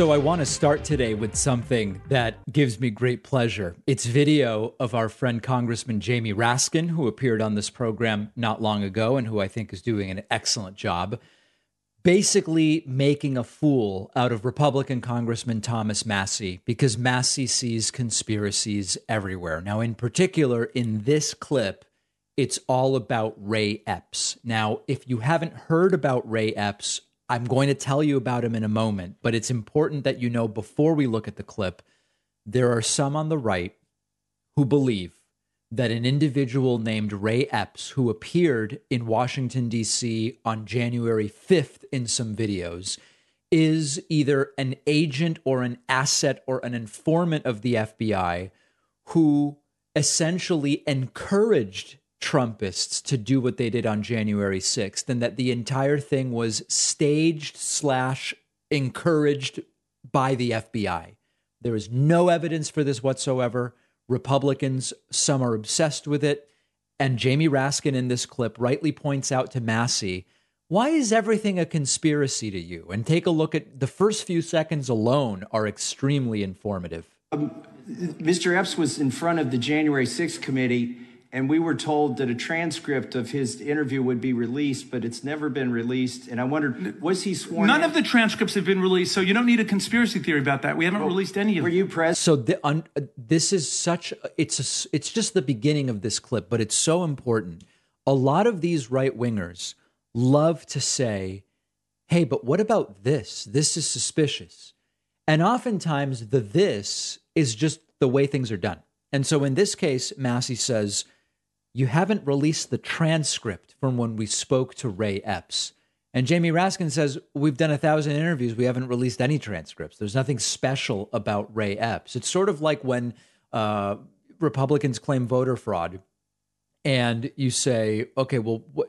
So, I want to start today with something that gives me great pleasure. It's video of our friend Congressman Jamie Raskin, who appeared on this program not long ago and who I think is doing an excellent job, basically making a fool out of Republican Congressman Thomas Massie because Massie sees conspiracies everywhere. Now, in particular, in this clip, it's all about Ray Epps. Now, if you haven't heard about Ray Epps, I'm going to tell you about him in a moment, but it's important that you know before we look at the clip, there are some on the right who believe that an individual named Ray Epps, who appeared in Washington, D.C. on January 5th in some videos, is either an agent or an asset or an informant of the FBI who essentially encouraged Trumpists to do what they did on January 6th, and that the entire thing was staged slash encouraged by the FBI. There is no evidence for this whatsoever. Republicans, some are obsessed with it. And Jamie Raskin in this clip rightly points out to Massie, why is everything a conspiracy to you? And take a look at the first few seconds alone are extremely informative. Um, Mr. Epps was in front of the January 6th committee and we were told that a transcript of his interview would be released, but it's never been released. And I wondered, was he sworn? None in? of the transcripts have been released, so you don't need a conspiracy theory about that. We haven't well, released any of were them. Were you present? So the, un, uh, this is such it's a, it's just the beginning of this clip, but it's so important. A lot of these right wingers love to say, "Hey, but what about this? This is suspicious." And oftentimes the this is just the way things are done. And so in this case, Massie says you haven't released the transcript from when we spoke to Ray Epps. And Jamie Raskin says, We've done a thousand interviews. We haven't released any transcripts. There's nothing special about Ray Epps. It's sort of like when uh, Republicans claim voter fraud and you say, Okay, well, what,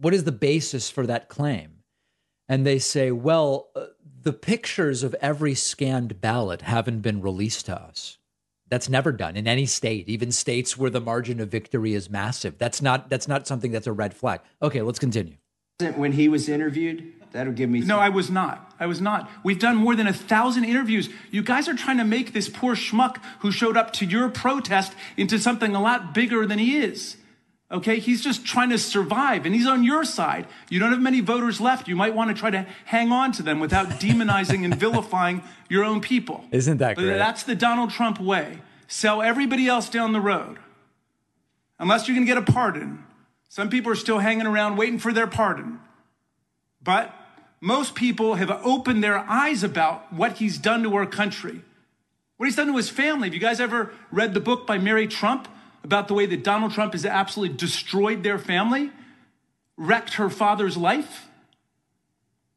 what is the basis for that claim? And they say, Well, uh, the pictures of every scanned ballot haven't been released to us. That's never done in any state, even states where the margin of victory is massive. That's not that's not something that's a red flag. Okay, let's continue. When he was interviewed, that'll give me. No, I was not. I was not. We've done more than a thousand interviews. You guys are trying to make this poor schmuck who showed up to your protest into something a lot bigger than he is. Okay, he's just trying to survive and he's on your side. You don't have many voters left. You might want to try to hang on to them without demonizing and vilifying your own people. Isn't that great? But that's the Donald Trump way. Sell everybody else down the road. Unless you're going to get a pardon. Some people are still hanging around waiting for their pardon. But most people have opened their eyes about what he's done to our country. What he's done to his family. Have you guys ever read the book by Mary Trump? About the way that Donald Trump has absolutely destroyed their family, wrecked her father's life.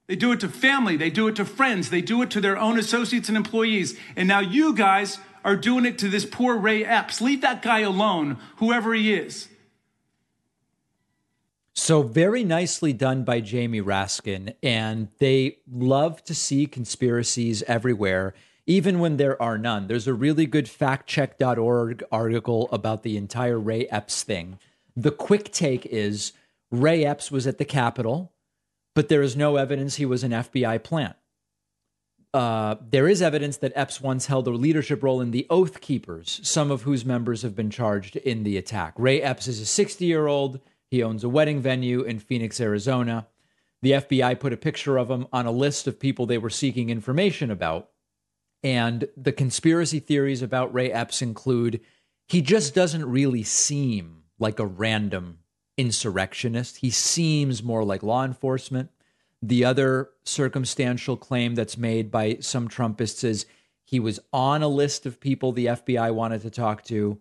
They do it to family, they do it to friends, they do it to their own associates and employees. And now you guys are doing it to this poor Ray Epps. Leave that guy alone, whoever he is. So, very nicely done by Jamie Raskin. And they love to see conspiracies everywhere even when there are none. There's a really good factcheck.org article about the entire Ray Epps thing. The quick take is Ray Epps was at the Capitol, but there is no evidence he was an FBI plant. Uh, there is evidence that Epps once held a leadership role in the Oath Keepers, some of whose members have been charged in the attack. Ray Epps is a 60 year old. He owns a wedding venue in Phoenix, Arizona. The FBI put a picture of him on a list of people they were seeking information about. And the conspiracy theories about Ray Epps include he just doesn't really seem like a random insurrectionist. He seems more like law enforcement. The other circumstantial claim that's made by some Trumpists is he was on a list of people the FBI wanted to talk to,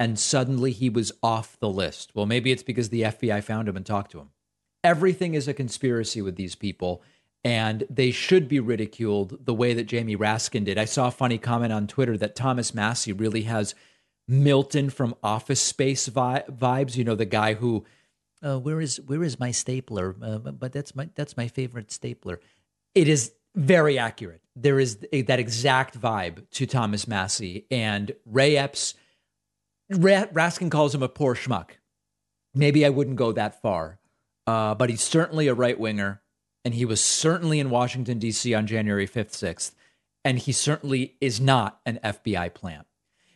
and suddenly he was off the list. Well, maybe it's because the FBI found him and talked to him. Everything is a conspiracy with these people and they should be ridiculed the way that Jamie Raskin did. I saw a funny comment on Twitter that Thomas Massie really has Milton from Office Space vi- vibes. You know, the guy who, uh, where is where is my stapler? Uh, but that's my that's my favorite stapler. It is very accurate. There is a, that exact vibe to Thomas Massie and Ray Epps. Ra- Raskin calls him a poor schmuck. Maybe I wouldn't go that far, uh, but he's certainly a right winger and he was certainly in Washington, D.C. on January 5th, 6th. and he certainly is not an FBI plant.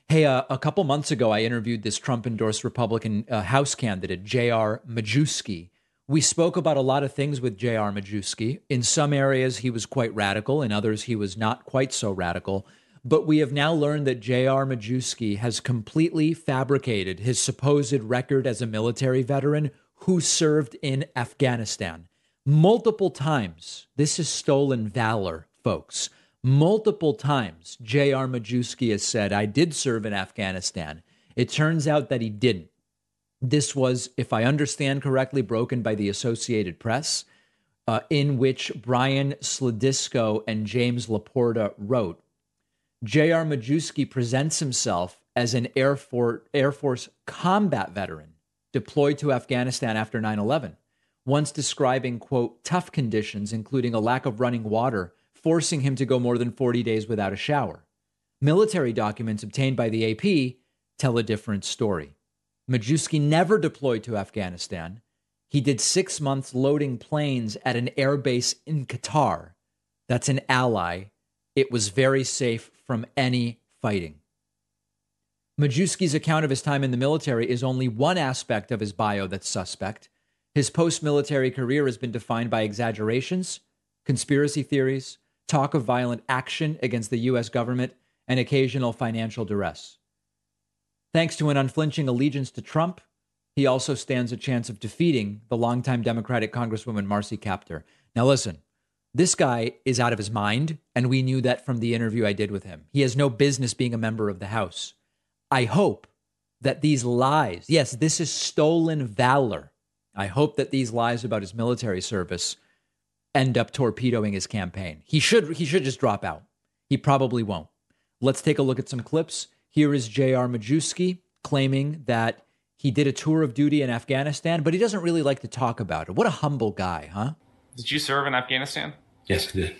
Hey, uh, a couple months ago, I interviewed this Trump endorsed Republican uh, House candidate, J.R. Majewski. We spoke about a lot of things with J.R. Majewski. In some areas, he was quite radical, in others, he was not quite so radical. But we have now learned that J.R. Majewski has completely fabricated his supposed record as a military veteran who served in Afghanistan. Multiple times, this is stolen valor, folks. Multiple times, J.R. Majewski has said, I did serve in Afghanistan. It turns out that he didn't. This was, if I understand correctly, broken by the Associated Press, uh, in which Brian Slodysko and James Laporta wrote J.R. Majewski presents himself as an Air Air Force combat veteran deployed to Afghanistan after 9 11, once describing, quote, tough conditions, including a lack of running water forcing him to go more than 40 days without a shower. Military documents obtained by the AP tell a different story. Majewski never deployed to Afghanistan. He did six months loading planes at an airbase in Qatar. That's an ally. It was very safe from any fighting. Majewski's account of his time in the military is only one aspect of his bio that's suspect. His post military career has been defined by exaggerations, conspiracy theories, talk of violent action against the U.S. government, and occasional financial duress. Thanks to an unflinching allegiance to Trump, he also stands a chance of defeating the longtime Democratic Congresswoman Marcy Kaptur. Now, listen, this guy is out of his mind, and we knew that from the interview I did with him. He has no business being a member of the House. I hope that these lies, yes, this is stolen valor. I hope that these lies about his military service end up torpedoing his campaign. He should he should just drop out. He probably won't. Let's take a look at some clips. Here is J.R. Majewski claiming that he did a tour of duty in Afghanistan, but he doesn't really like to talk about it. What a humble guy, huh? Did you serve in Afghanistan? Yes, I did.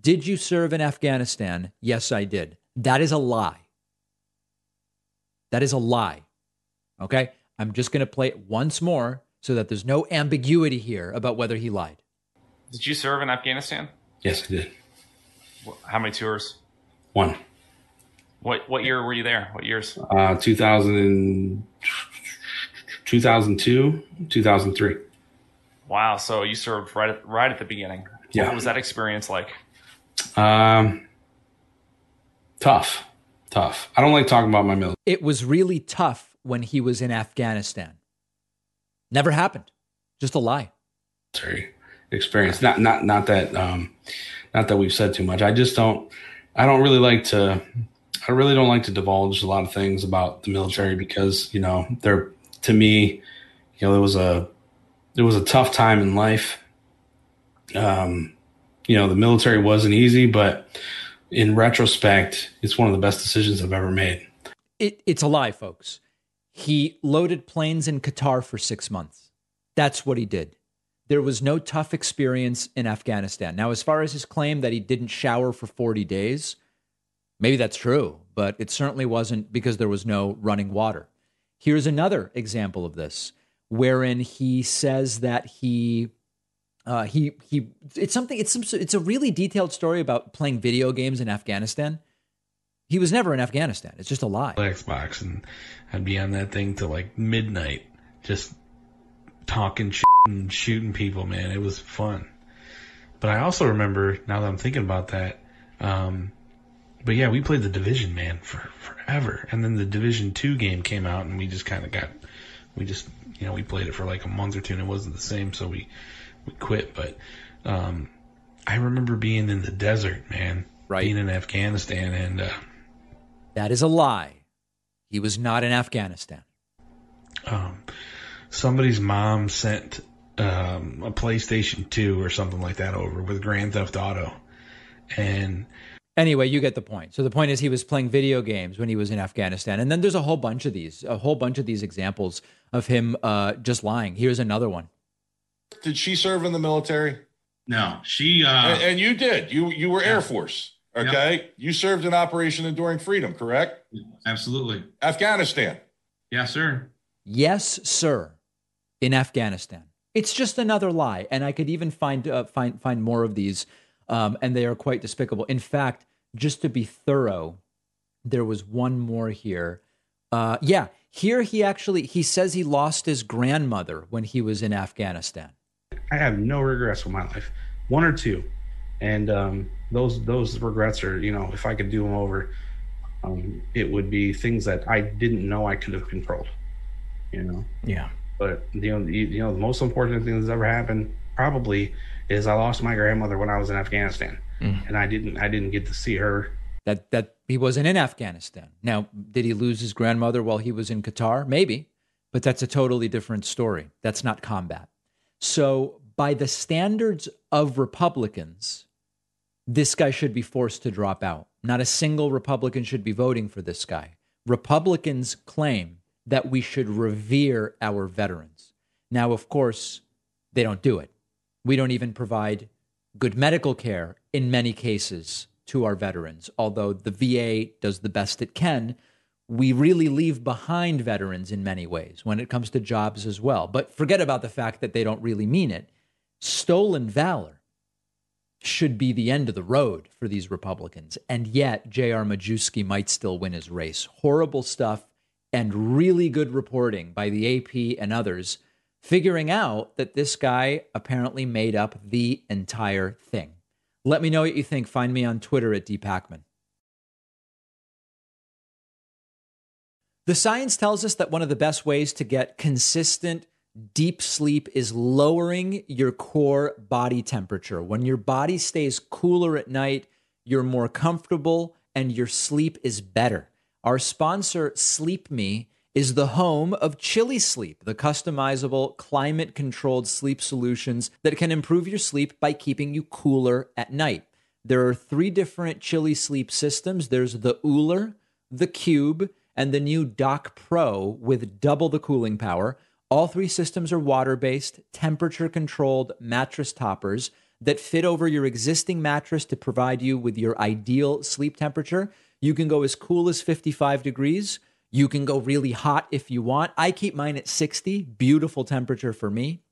Did you serve in Afghanistan? Yes, I did. That is a lie. That is a lie. Okay? I'm just going to play it once more so that there's no ambiguity here about whether he lied. Did you serve in Afghanistan? Yes, I did. How many tours? One. What what year were you there? What years? Uh, 2000, 2002, 2003. Wow. So you served right at, right at the beginning. Yeah. What was that experience like? Um, tough, tough. I don't like talking about my military. It was really tough when he was in Afghanistan. Never happened. Just a lie. Sorry. experience. Not not not that um, not that we've said too much. I just don't. I don't really like to. I really don't like to divulge a lot of things about the military because you know they're to me, you know, it was a it was a tough time in life. Um, you know, the military wasn't easy, but in retrospect, it's one of the best decisions I've ever made. It, it's a lie, folks. He loaded planes in Qatar for six months. That's what he did. There was no tough experience in Afghanistan. Now, as far as his claim that he didn't shower for 40 days, maybe that's true, but it certainly wasn't because there was no running water. Here's another example of this, wherein he says that he uh, he he it's something it's some it's a really detailed story about playing video games in Afghanistan. He was never in Afghanistan. It's just a lie. Xbox and I'd be on that thing till like midnight, just talking shit and shooting people. Man, it was fun. But I also remember now that I'm thinking about that. Um, but yeah, we played the division, man, for forever. And then the division two game came out, and we just kind of got, we just, you know, we played it for like a month or two, and it wasn't the same, so we we quit. But um, I remember being in the desert, man, Right. being in Afghanistan, and uh, That is a lie. He was not in Afghanistan. um, somebody's mom sent um, a PlayStation 2 or something like that over with Grand Theft Auto. And Anyway, you get the point. So the point is he was playing video games when he was in Afghanistan. And then there's a whole bunch of these, a whole bunch of these examples of him uh, just lying. Here's another one. Did she serve in the military? No, she. Uh, and, and you did. You you were Air Force. Okay. You served in Operation Enduring Freedom, correct? absolutely. Afghanistan. Yes, sir. Yes, sir, in Afghanistan. It's just another lie, and I could even find uh, find find more of these, um, and they are quite despicable. In fact, just to be thorough, there was one more here. Uh, yeah, here he actually he says he lost his grandmother when he was in Afghanistan. I have no regrets with my life, one or two, and um, those those regrets are you know if I could do them over, um, it would be things that I didn't know I could have controlled, you know. Yeah. But you know, you, you know, the most important thing that's ever happened probably is I lost my grandmother when I was in Afghanistan, Mm. and I didn't I didn't get to see her. That that he wasn't in Afghanistan. Now, did he lose his grandmother while he was in Qatar? Maybe, but that's a totally different story. That's not combat. So, by the standards of Republicans, this guy should be forced to drop out. Not a single Republican should be voting for this guy. Republicans claim that we should revere our veterans. Now, of course, they don't do it. We don't even provide good medical care in many cases to our veterans. Although the VA does the best it can, we really leave behind veterans in many ways when it comes to jobs as well. But forget about the fact that they don't really mean it. Stolen valor should be the end of the road for these Republicans. And yet, J.R. Majewski might still win his race. Horrible stuff and really good reporting by the AP and others, figuring out that this guy apparently made up the entire thing. Let me know what you think. Find me on Twitter at dpakman. The science tells us that one of the best ways to get consistent deep sleep is lowering your core body temperature. When your body stays cooler at night, you're more comfortable and your sleep is better. Our sponsor, Sleep Me, is the home of Chili Sleep, the customizable climate controlled sleep solutions that can improve your sleep by keeping you cooler at night. There are three different Chili Sleep systems there's the Ooler, the Cube, and the new Dock Pro with double the cooling power. All three systems are water based, temperature controlled mattress toppers that fit over your existing mattress to provide you with your ideal sleep temperature. You can go as cool as 55 degrees. You can go really hot if you want. I keep mine at 60, beautiful temperature for me.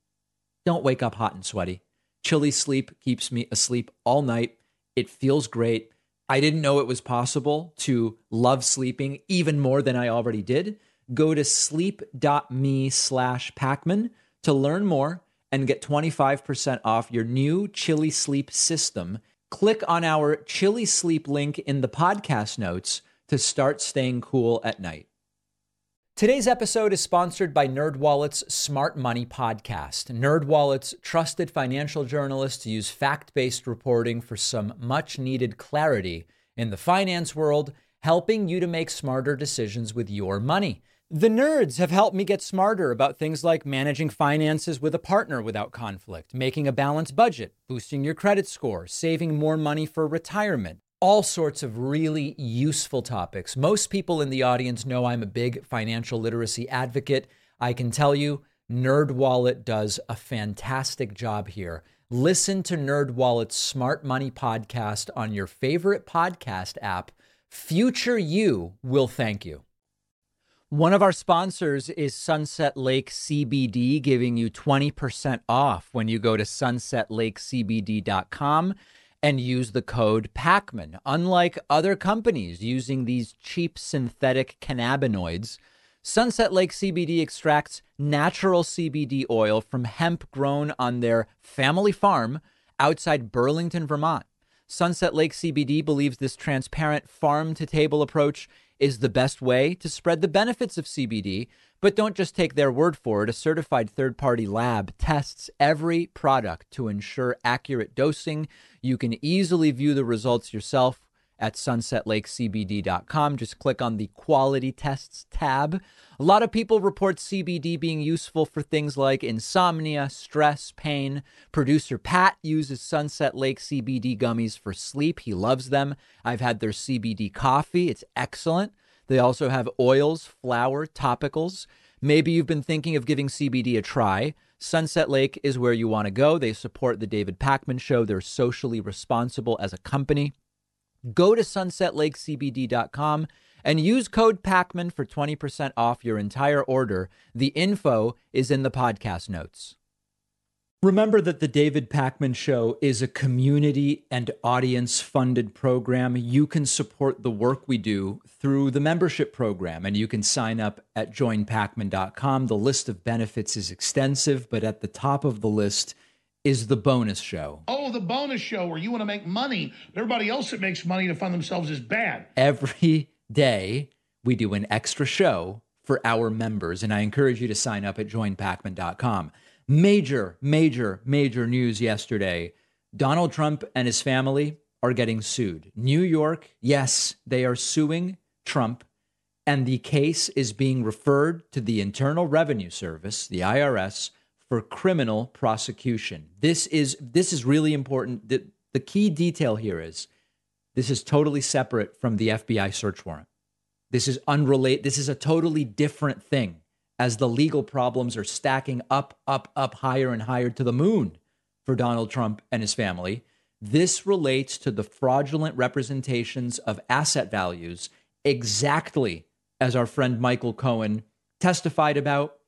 Don't wake up hot and sweaty. Chili Sleep keeps me asleep all night. It feels great. I didn't know it was possible to love sleeping even more than I already did. Go to sleep.me slash Pakman to learn more and get 25% off your new Chili Sleep system. Click on our Chili Sleep link in the podcast notes to start staying cool at night. Today's episode is sponsored by NerdWallet's Smart Money Podcast. NerdWallet's trusted financial journalists use fact-based reporting for some much-needed clarity in the finance world, helping you to make smarter decisions with your money. The nerds have helped me get smarter about things like managing finances with a partner without conflict, making a balanced budget, boosting your credit score, saving more money for retirement all sorts of really useful topics. Most people in the audience know I'm a big financial literacy advocate. I can tell you, NerdWallet does a fantastic job here. Listen to NerdWallet's Smart Money podcast on your favorite podcast app. Future you will thank you. One of our sponsors is Sunset Lake CBD, giving you 20% off when you go to sunsetlakecbd.com and use the code PAKMAN. Unlike other companies using these cheap synthetic cannabinoids, Sunset Lake CBD extracts natural CBD oil from hemp grown on their family farm outside Burlington, Vermont. Sunset Lake CBD believes this transparent farm to table approach is the best way to spread the benefits of CBD, but don't just take their word for it. A certified third party lab tests every product to ensure accurate dosing. You can easily view the results yourself at sunsetlakecbd.com. Just click on the quality tests tab. A lot of people report CBD being useful for things like insomnia, stress, pain. Producer Pat uses Sunset Lake CBD gummies for sleep. He loves them. I've had their CBD coffee, it's excellent. They also have oils, flour, topicals. Maybe you've been thinking of giving CBD a try. Sunset Lake is where you want to go. They support the David Pakman Show. They're socially responsible as a company. Go to sunsetlakecbd.com and use code PAKMAN for 20% off your entire order. The info is in the podcast notes. Remember that the David Pakman Show is a community and audience funded program. You can support the work we do through the membership program, and you can sign up at joinpakman.com. The list of benefits is extensive, but at the top of the list is the bonus show. Oh, the bonus show where you want to make money, everybody else that makes money to fund themselves is bad. Every day, we do an extra show for our members, and I encourage you to sign up at joinpakman.com. Major, major, major news yesterday. Donald Trump and his family are getting sued. New York, yes, they are suing Trump, and the case is being referred to the Internal Revenue Service, the IRS, for criminal prosecution. This is this is really important. The, the key detail here is this is totally separate from the FBI search warrant. This is unrelated. This is a totally different thing as the legal problems are stacking up, up, up higher and higher to the moon for Donald Trump and his family. This relates to the fraudulent representations of asset values, exactly as our friend Michael Cohen testified about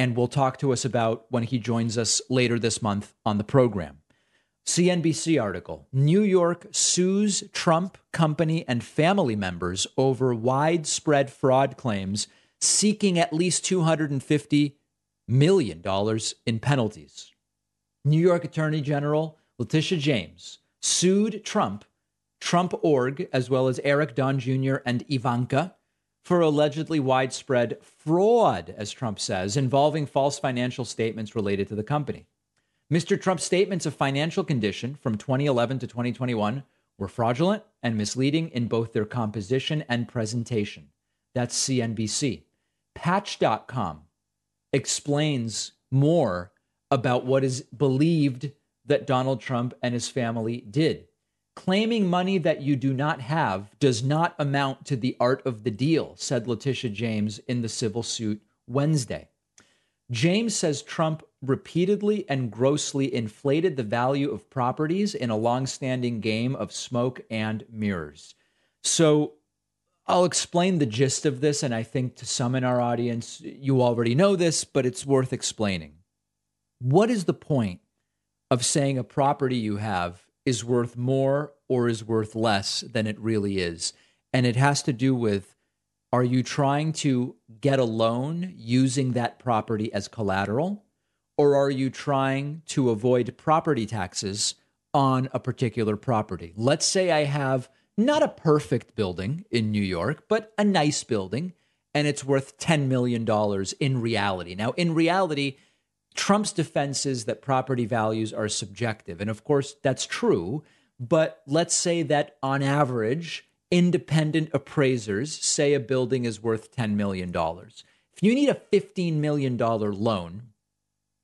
and will talk to us about when he joins us later this month on the program. CNBC article New York sues Trump company and family members over widespread fraud claims seeking at least $250 million in penalties. New York Attorney General Letitia James sued Trump, Trump Org, as well as Eric Don Jr. and Ivanka for allegedly widespread fraud, as Trump says, involving false financial statements related to the company. Mr. Trump's statements of financial condition from 2011 to 2021 were fraudulent and misleading in both their composition and presentation. That's CNBC. Patch.com explains more about what is believed that Donald Trump and his family did. Claiming money that you do not have does not amount to the art of the deal, said Letitia James in the civil suit Wednesday. James says Trump repeatedly and grossly inflated the value of properties in a long-standing game of smoke and mirrors. So I'll explain the gist of this, and I think to some in our audience, you already know this, but it's worth explaining. What is the point of saying a property you have is worth more or is worth less than it really is? And it has to do with are you trying to get a loan using that property as collateral? Or are you trying to avoid property taxes on a particular property? Let's say I have not a perfect building in New York, but a nice building, and it's worth $10 million in reality. Now, in reality, Trump's defense is that property values are subjective. And of course, that's true. But let's say that on average, independent appraisers say a building is worth $10 million. If you need a $15 million loan,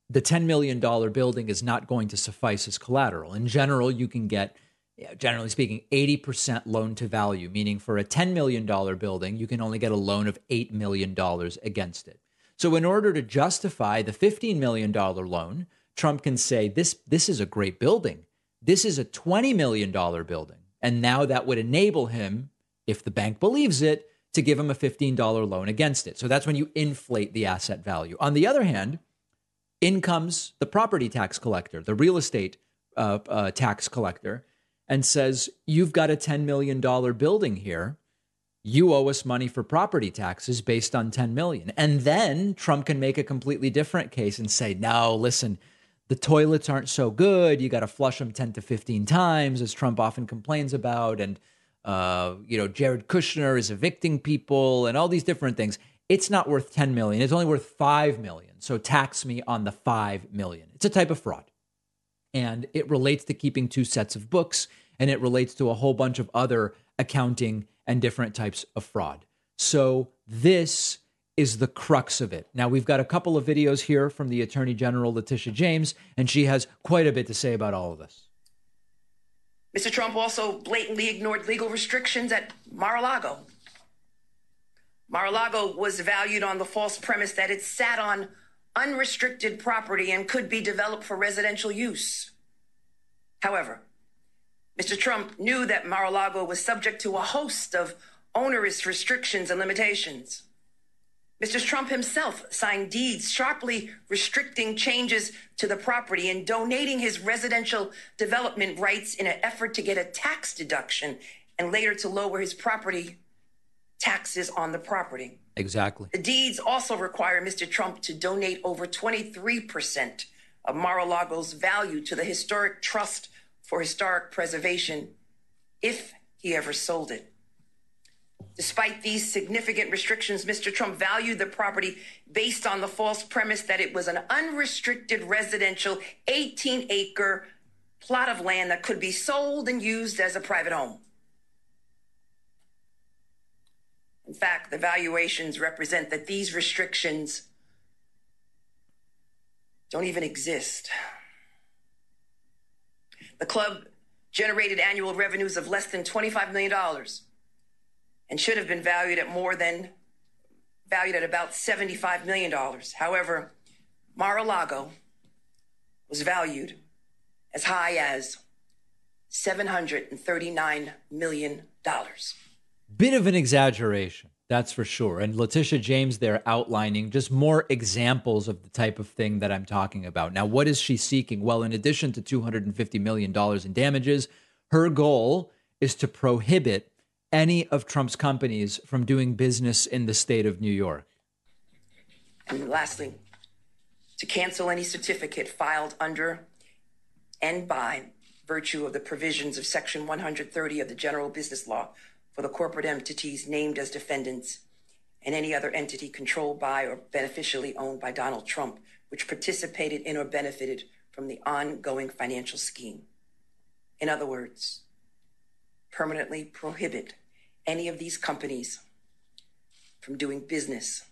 the $10 million building is not going to suffice as collateral. In general, you can get generally speaking, 80% loan to value, meaning for a $10 million building, you can only get a loan of $8 million against it. So, in order to justify the $15 million loan, Trump can say, this, this is a great building. This is a $20 million building. And now that would enable him, if the bank believes it, to give him a $15 loan against it. So that's when you inflate the asset value. On the other hand, in comes the property tax collector, the real estate uh, uh, tax collector, and says, You've got a $10 million building here. You owe us money for property taxes based on 10 million. And then Trump can make a completely different case and say, no, listen, the toilets aren't so good. You got to flush them 10 to 15 times, as Trump often complains about. And, uh, you know, Jared Kushner is evicting people and all these different things. It's not worth 10 million. It's only worth 5 million. So tax me on the 5 million. It's a type of fraud and it relates to keeping two sets of books and it relates to a whole bunch of other accounting and different types of fraud. So this is the crux of it. Now we've got a couple of videos here from the Attorney General Letitia James and she has quite a bit to say about all of this. Mr. Trump also blatantly ignored legal restrictions at Mar-a-Lago. Mar-a-Lago was valued on the false premise that it sat on unrestricted property and could be developed for residential use. However, Mr. Trump knew that Mar a Lago was subject to a host of onerous restrictions and limitations. Mr. Trump himself signed deeds sharply restricting changes to the property and donating his residential development rights in an effort to get a tax deduction and later to lower his property taxes on the property. Exactly. The deeds also require Mr. Trump to donate over 23% of Mar a Lago's value to the Historic Trust for Historic Preservation if he ever sold it. Despite these significant restrictions, Mr. Trump valued the property based on the false premise that it was an unrestricted residential 18 acre plot of land that could be sold and used as a private home. In fact, the valuations represent that these restrictions don't even exist. The club generated annual revenues of less than $25 million and should have been valued at more than valued at about $75 million. However, Mar-a-Lago was valued as high as $739 million. Bit of an exaggeration, that's for sure. And Letitia James there outlining just more examples of the type of thing that I'm talking about. Now, what is she seeking? Well, in addition to $250 million in damages, her goal is to prohibit any of Trump's companies from doing business in the state of New York. And lastly, to cancel any certificate filed under and by virtue of the provisions of Section 130 of the General Business Law for the corporate entities named as defendants and any other entity controlled by or beneficially owned by Donald Trump, which participated in or benefited from the ongoing financial scheme. In other words, permanently prohibit any of these companies from doing business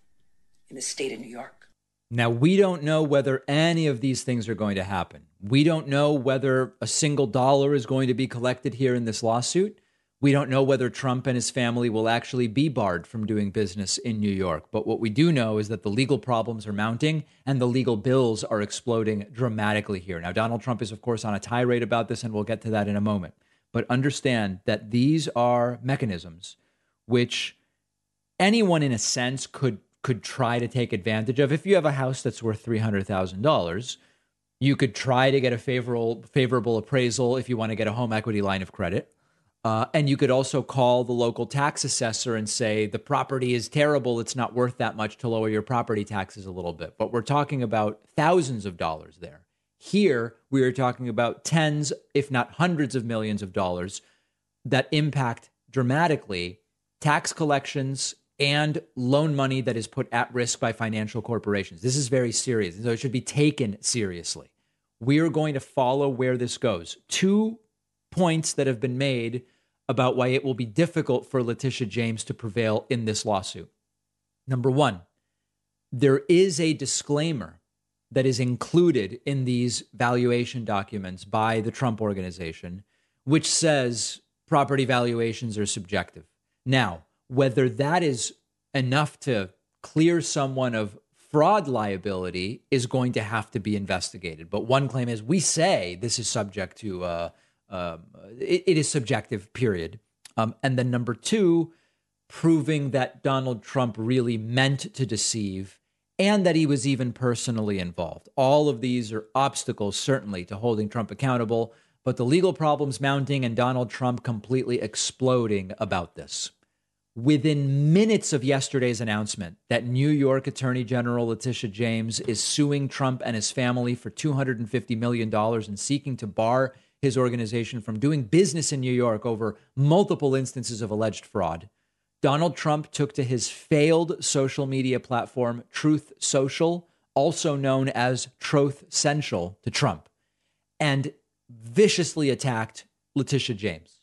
in the state of New York. Now, we don't know whether any of these things are going to happen. We don't know whether a single dollar is going to be collected here in this lawsuit. We don't know whether Trump and his family will actually be barred from doing business in New York. But what we do know is that the legal problems are mounting and the legal bills are exploding dramatically here. Now, Donald Trump is, of course, on a tirade about this, and we'll get to that in a moment. But understand that these are mechanisms which anyone, in a sense, could could try to take advantage of. If you have a house that's worth three hundred thousand dollars, you could try to get a favorable favorable appraisal if you want to get a home equity line of credit. Uh, and you could also call the local tax assessor and say the property is terrible. It's not worth that much to lower your property taxes a little bit. But we're talking about thousands of dollars there. Here, we are talking about tens, if not hundreds of millions of dollars that impact dramatically tax collections and loan money that is put at risk by financial corporations. This is very serious. So it should be taken seriously. We are going to follow where this goes. Two points that have been made about why it will be difficult for Letitia James to prevail in this lawsuit. Number one, there is a disclaimer that is included in these valuation documents by the Trump organization, which says property valuations are subjective. Now, whether that is enough to clear someone of fraud liability is going to have to be investigated. But one claim is we say this is subject to, uh, uh, it, it is subjective, period. Um, and then number two, proving that Donald Trump really meant to deceive and that he was even personally involved. All of these are obstacles, certainly, to holding Trump accountable, but the legal problems mounting and Donald Trump completely exploding about this. Within minutes of yesterday's announcement that New York Attorney General Letitia James is suing Trump and his family for $250 million and seeking to bar his organization from doing business in New York over multiple instances of alleged fraud, Donald Trump took to his failed social media platform, Truth Social, also known as Troth Central to Trump, and viciously attacked Letitia James,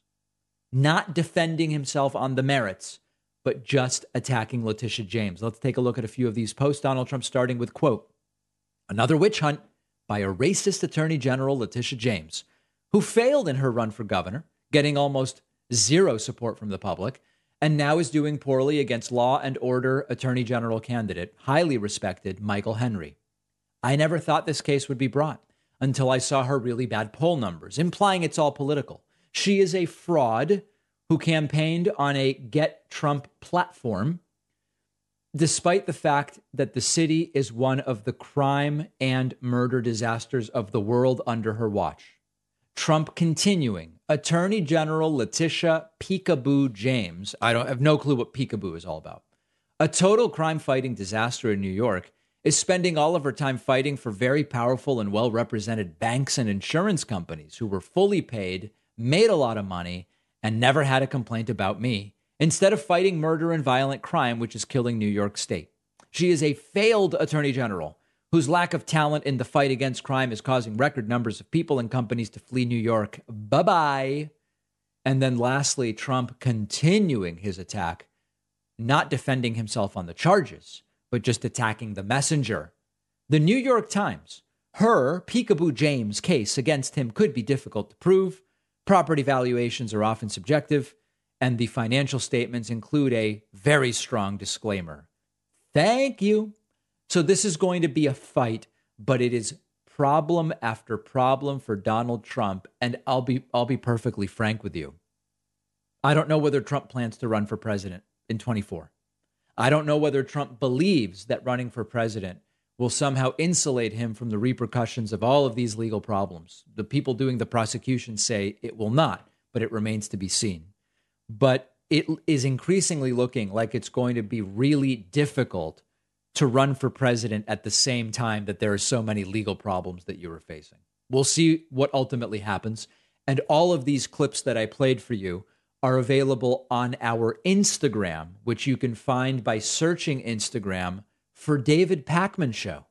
not defending himself on the merits, but just attacking Letitia James. Let's take a look at a few of these posts. Donald Trump starting with quote, another witch hunt by a racist attorney general, Letitia James, who failed in her run for governor, getting almost zero support from the public and now is doing poorly against law and order attorney general candidate, highly respected Michael Henry. I never thought this case would be brought until I saw her really bad poll numbers, implying it's all political. She is a fraud who campaigned on a Get Trump platform despite the fact that the city is one of the crime and murder disasters of the world under her watch. Trump continuing. Attorney General Letitia Peekaboo James, I don't have no clue what peekaboo is all about. A total crime fighting disaster in New York is spending all of her time fighting for very powerful and well represented banks and insurance companies who were fully paid, made a lot of money, and never had a complaint about me, instead of fighting murder and violent crime, which is killing New York State. She is a failed attorney general whose lack of talent in the fight against crime is causing record numbers of people and companies to flee New York. Bye bye. And then lastly, Trump continuing his attack, not defending himself on the charges, but just attacking the messenger. The New York Times, her Peekaboo James case against him could be difficult to prove. Property valuations are often subjective, and the financial statements include a very strong disclaimer. Thank you. So this is going to be a fight, but it is problem after problem for Donald Trump, and I'll be I'll be perfectly frank with you. I don't know whether Trump plans to run for president in 24. I don't know whether Trump believes that running for president will somehow insulate him from the repercussions of all of these legal problems. The people doing the prosecution say it will not, but it remains to be seen. But it is increasingly looking like it's going to be really difficult to run for president at the same time that there are so many legal problems that you are facing. We'll see what ultimately happens. And all of these clips that I played for you are available on our Instagram, which you can find by searching Instagram for David Pakman Show.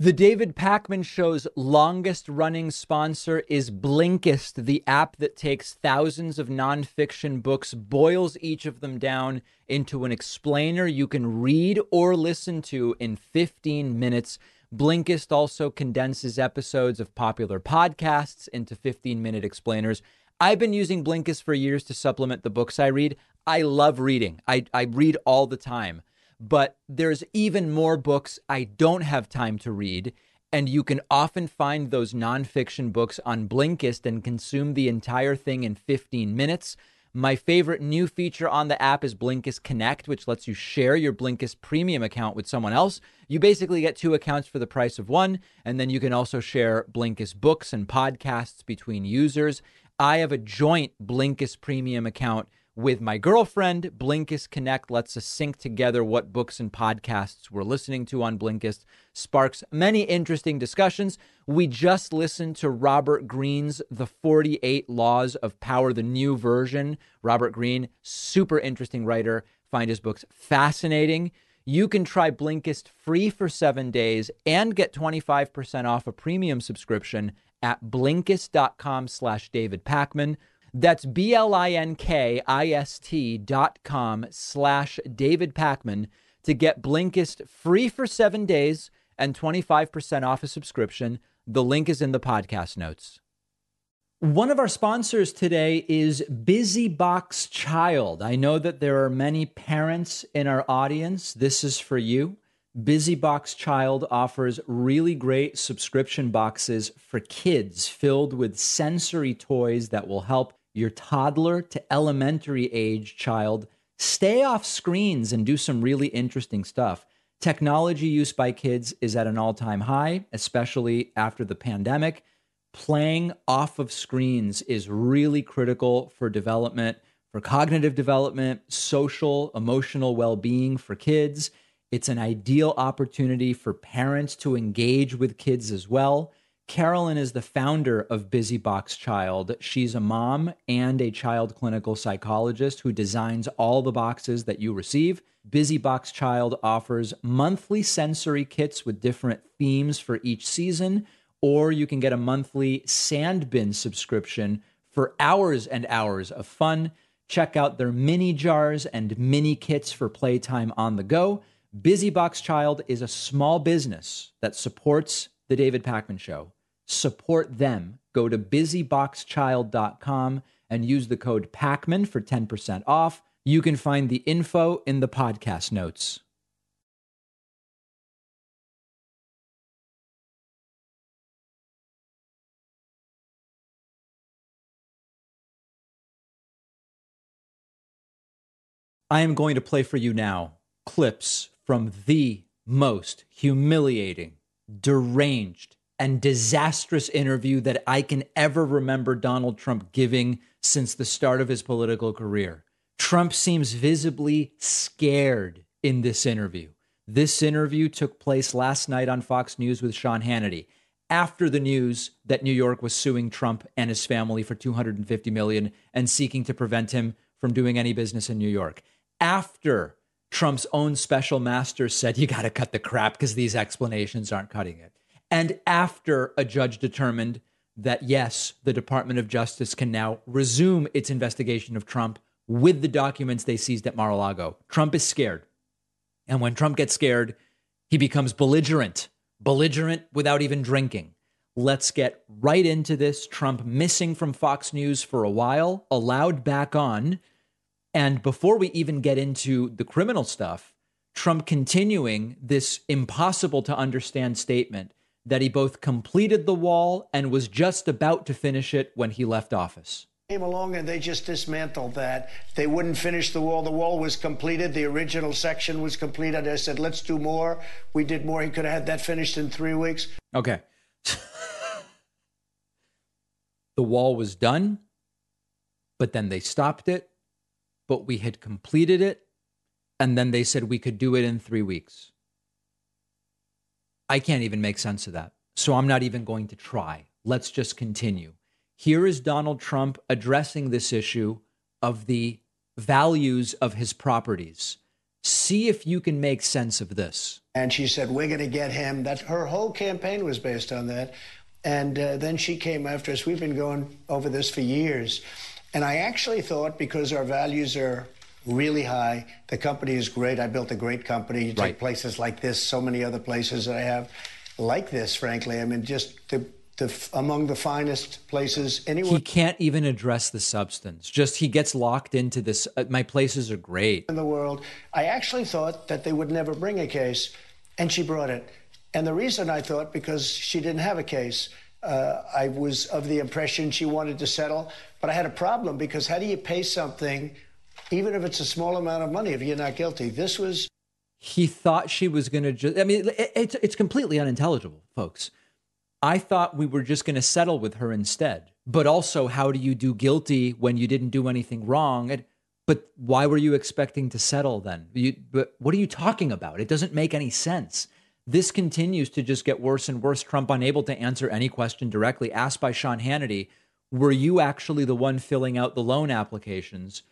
The David Pakman Show's longest running sponsor is Blinkist, the app that takes thousands of nonfiction books, boils each of them down into an explainer you can read or listen to in 15 minutes. Blinkist also condenses episodes of popular podcasts into 15 minute explainers. I've been using Blinkist for years to supplement the books I read. I love reading, I, I read all the time, but there's even more books I don't have time to read. And you can often find those nonfiction books on Blinkist and consume the entire thing in 15 minutes. My favorite new feature on the app is Blinkist Connect, which lets you share your Blinkist premium account with someone else. You basically get two accounts for the price of one, and then you can also share Blinkist books and podcasts between users. I have a joint Blinkist premium account with my girlfriend. Blinkist Connect lets us sync together what books and podcasts we're listening to on Blinkist, sparks many interesting discussions. We just listened to Robert Greene's The 48 Laws of Power, the new version. Robert Greene, super interesting writer. Find his books fascinating. You can try Blinkist free for seven days and get 25% off a premium subscription at Blinkist.com slash David Pakman. That's B-L-I-N-K-I-S-T dot com slash David Pakman to get Blinkist free for seven days and 25% off a subscription. The link is in the podcast notes. One of our sponsors today is Busy Box Child. I know that there are many parents in our audience. This is for you. Busy Box Child offers really great subscription boxes for kids filled with sensory toys that will help your toddler to elementary age child stay off screens and do some really interesting stuff. Technology use by kids is at an all time high, especially after the pandemic. Playing off of screens is really critical for development, for cognitive development, social, emotional well being for kids. It's an ideal opportunity for parents to engage with kids as well. Carolyn is the founder of Busy Box Child. She's a mom and a child clinical psychologist who designs all the boxes that you receive. Busy Box Child offers monthly sensory kits with different themes for each season, or you can get a monthly sand bin subscription for hours and hours of fun. Check out their mini jars and mini kits for playtime on the go. Busy Box Child is a small business that supports the David Pakman Show. Support them. Go to busyboxchild.com and use the code PAKMAN for 10% off. You can find the info in the podcast notes. I am going to play for you now clips from the most humiliating, deranged, and disastrous interview that I can ever remember Donald Trump giving since the start of his political career. Trump seems visibly scared in this interview. This interview took place last night on Fox News with Sean Hannity after the news that New York was suing Trump and his family for 250 million and seeking to prevent him from doing any business in New York. After Trump's own special master said you got to cut the crap because these explanations aren't cutting it. And after a judge determined that yes, the Department of Justice can now resume its investigation of Trump with the documents they seized at Mar a Lago. Trump is scared. And when Trump gets scared, he becomes belligerent, belligerent without even drinking. Let's get right into this. Trump missing from Fox News for a while, allowed back on. And before we even get into the criminal stuff, Trump continuing this impossible to understand statement that he both completed the wall and was just about to finish it when he left office came along and they just dismantled that. They wouldn't finish the wall. The wall was completed. The original section was completed. I said, let's do more. We did more. He could have had that finished in three weeks. Okay. the wall was done, but then they stopped it, but we had completed it. And then they said we could do it in three weeks. I can't even make sense of that. So I'm not even going to try. Let's just continue. Here is Donald Trump addressing this issue of the values of his properties. See if you can make sense of this. And she said, We're going to get him. That her whole campaign was based on that. And uh, then she came after us. We've been going over this for years. And I actually thought because our values are really high, the company is great. I built a great company. You take Right. places like this, so many other places that I have like this, frankly. I mean, just the, the, among the finest places anywhere. He can't even address the substance. Just he gets locked into this. Uh, my places are great. in the world. I actually thought that they would never bring a case, and she brought it. And the reason I thought because she didn't have a case. Uh, I was of the impression she wanted to settle, but I had a problem because how do you pay something, even if it's a small amount of money, if you're not guilty? This was He thought she was going to just. I mean, it, it's it's completely unintelligible, folks. I thought we were just going to settle with her instead. But also, how do you do guilty when you didn't do anything wrong? And, but why were you expecting to settle then? You, what are you talking about? It doesn't make any sense. This continues to just get worse and worse. Trump unable to answer any question directly asked by Sean Hannity. Were you actually the one filling out the loan applications?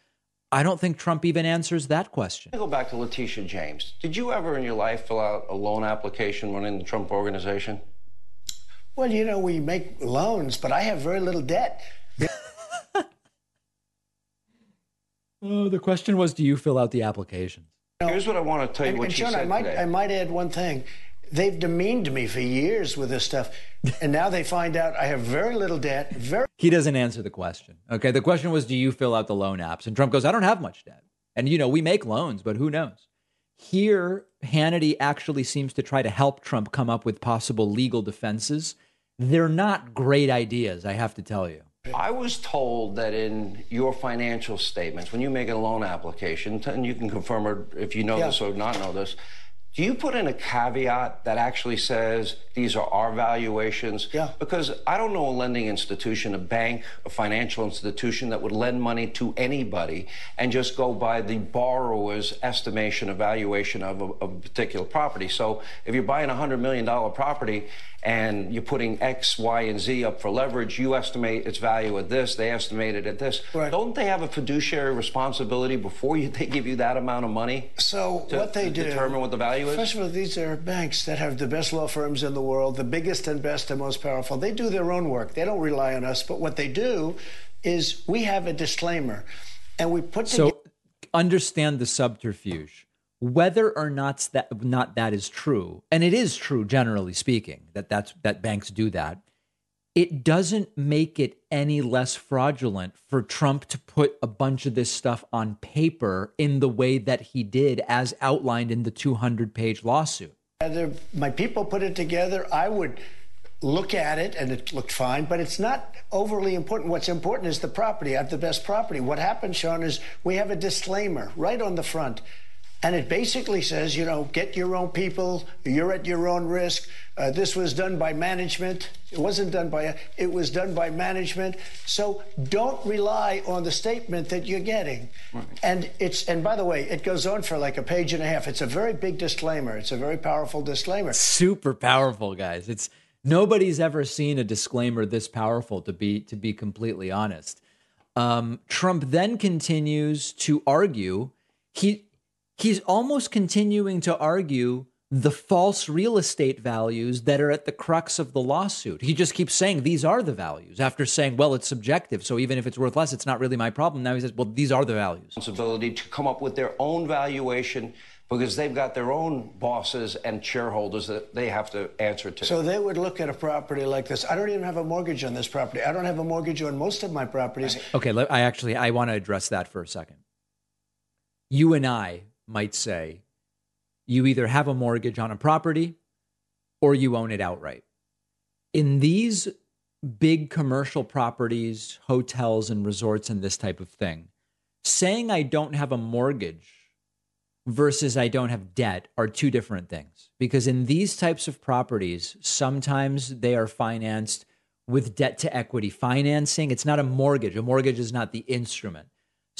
I don't think Trump even answers that question. I go back to Letitia James. Did you ever in your life fill out a loan application running the Trump organization? well, you know, we make loans, but I have very little debt. Oh, the question was, do you fill out the applications? Here's what I want to tell you And, what and she Sean, said I might, today. I might add one thing. They've demeaned me for years with this stuff, and now they find out I have very little debt. Very He doesn't answer the question. Okay. The question was, do you fill out the loan apps? And Trump goes, I don't have much debt. And, you know, we make loans, but who knows? Here, Hannity actually seems to try to help Trump come up with possible legal defenses. They're not great ideas, I have to tell you. I was told that in your financial statements, when you make a loan application, and you can confirm or if you know Yeah. this or not know this, do you put in a caveat that actually says these are our valuations? Yeah. Because I don't know a lending institution, a bank, a financial institution that would lend money to anybody and just go by the borrower's estimation of valuation of a, of a particular property. So if you're buying a $100 million property and you're putting X, Y, and Z up for leverage, you estimate its value at this, they estimate it at this. Right. Don't they have a fiduciary responsibility before you, they give you that amount of money? So to- what they to do determine what the value is? First of all, these are banks that have the best law firms in the world, the biggest and best and most powerful. They do their own work. They don't rely on us. But what they do is we have a disclaimer, and we put together. So understand the subterfuge. Whether or not that not that is true, and it is true generally speaking that that's that banks do that. It doesn't make it any less fraudulent for Trump to put a bunch of this stuff on paper in the way that he did, as outlined in the 200 page lawsuit. My people put it together. I would look at it and it looked fine, but it's not overly important. What's important is the property. I have the best property. What happened, Sean, is we have a disclaimer right on the front. And it basically says, you know, get your own people. You're at your own risk. Uh, this was done by management. It wasn't done by, it was done by management. So don't rely on the statement that you're getting. Right. And it's, and by the way, it goes on for like a page and a half. It's a very big disclaimer. It's a very powerful disclaimer. Super powerful, guys. It's, nobody's ever seen a disclaimer this powerful to be, to be completely honest. Um, Trump then continues to argue he, he's almost continuing to argue the false real estate values that are at the crux of the lawsuit. He just keeps saying these are the values after saying, well, it's subjective. So even if it's worth less, it's not really my problem. Now he says, well, these are the values. Responsibility to come up with their own valuation because they've got their own bosses and shareholders that they have to answer to. So they would look at a property like this. I don't even have a mortgage on this property. I don't have a mortgage on most of my properties. Okay, I actually I want to address that for a second. You and I might say you either have a mortgage on a property or you own it outright. In these big commercial properties, hotels and resorts and this type of thing, saying I don't have a mortgage versus I don't have debt are two different things. Because in these types of properties, sometimes they are financed with debt to equity financing. It's not a mortgage. A mortgage is not the instrument.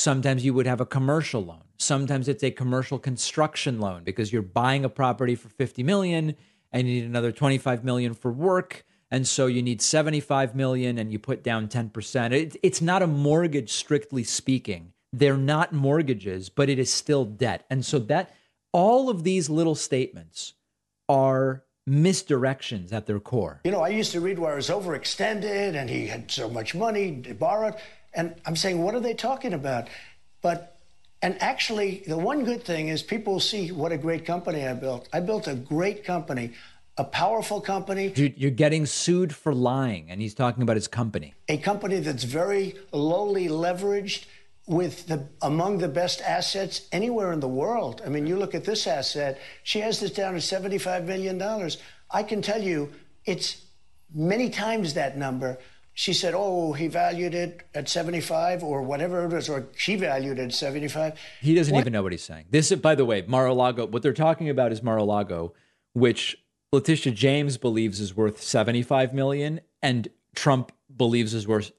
Sometimes you would have a commercial loan. Sometimes it's a commercial construction loan because you're buying a property for 50 million and you need another 25 million for work and so you need 75 million and you put down 10%. It, it's not a mortgage strictly speaking. They're not mortgages, but it is still debt. And so that all of these little statements are misdirections at their core. You know, I used to read where it was overextended and he had so much money borrowed. And I'm saying, what are they talking about? But, and actually, the one good thing is people see what a great company I built. I built a great company, a powerful company. Dude, you're getting sued for lying, and he's talking about his company. A company that's very lowly leveraged with the among the best assets anywhere in the world. I mean, you look at this asset, she has this down at 75 million dollars. I can tell you it's many times that number she said, "Oh, he valued it at 75 or whatever it was, or she valued it at 75." He doesn't what? even know what he's saying. This, by the way, Mar-a-Lago. What they're talking about is Mar-a-Lago, which Letitia James believes is worth 75 million, and Trump believes is worth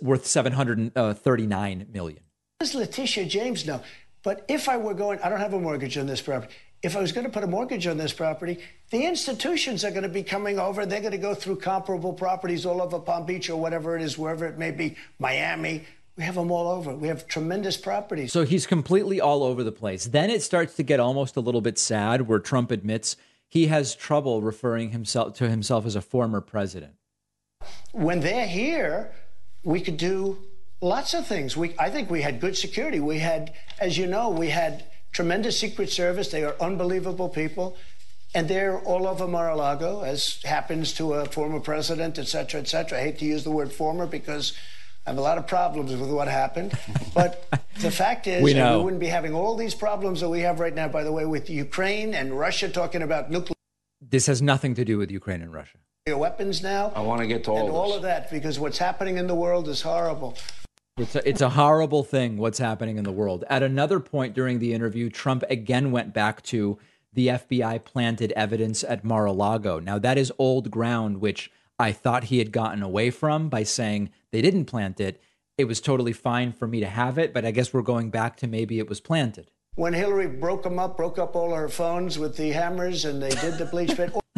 worth 739 million. Does Letitia James know? But if I were going, I don't have a mortgage on this property if I was going to put a mortgage on this property, the institutions are going to be coming over. They're going to go through comparable properties all over Palm Beach or whatever it is, wherever it may be, Miami. We have them all over. We have tremendous properties. So he's completely all over the place. Then it starts to get almost a little bit sad where Trump admits he has trouble referring himself to himself as a former president. When they're here, we could do lots of things. We, I think we had good security. We had, as you know, we had tremendous Secret Service. They are unbelievable people. And they're all over Mar-a-Lago, as happens to a former president, et cetera, et cetera. I hate to use the word former because I have a lot of problems with what happened. But the fact is, we, we wouldn't be having all these problems that we have right now, by the way, with Ukraine and Russia talking about nuclear. This has nothing to do with Ukraine and Russia. Weapons now. I want to get to all and all of that because what's happening in the world is horrible. It's a, it's a horrible thing what's happening in the world. At another point during the interview, Trump again went back to the FBI planted evidence at Mar a Lago. Now, that is old ground, which I thought he had gotten away from by saying they didn't plant it. It was totally fine for me to have it, but I guess we're going back to maybe it was planted. When Hillary broke them up, broke up all her phones with the hammers, and they did the bleach pit.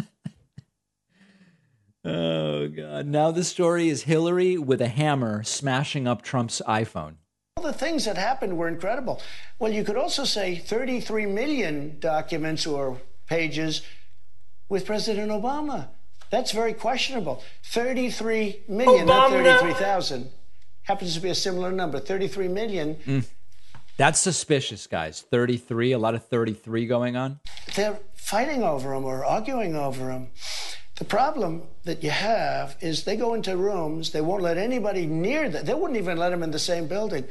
Oh, God. Now the story is Hillary with a hammer smashing up Trump's iPhone. All the things that happened were incredible. Well, you could also say 33 million documents or pages with President Obama. That's very questionable. 33 million, Obama. not 33,000. Happens to be a similar number, 33 million. Mm. That's suspicious, guys. 33, a lot of 33 going on. They're fighting over them or arguing over them. The problem that you have is they go into rooms, they won't let anybody near them. They wouldn't even let them in the same building.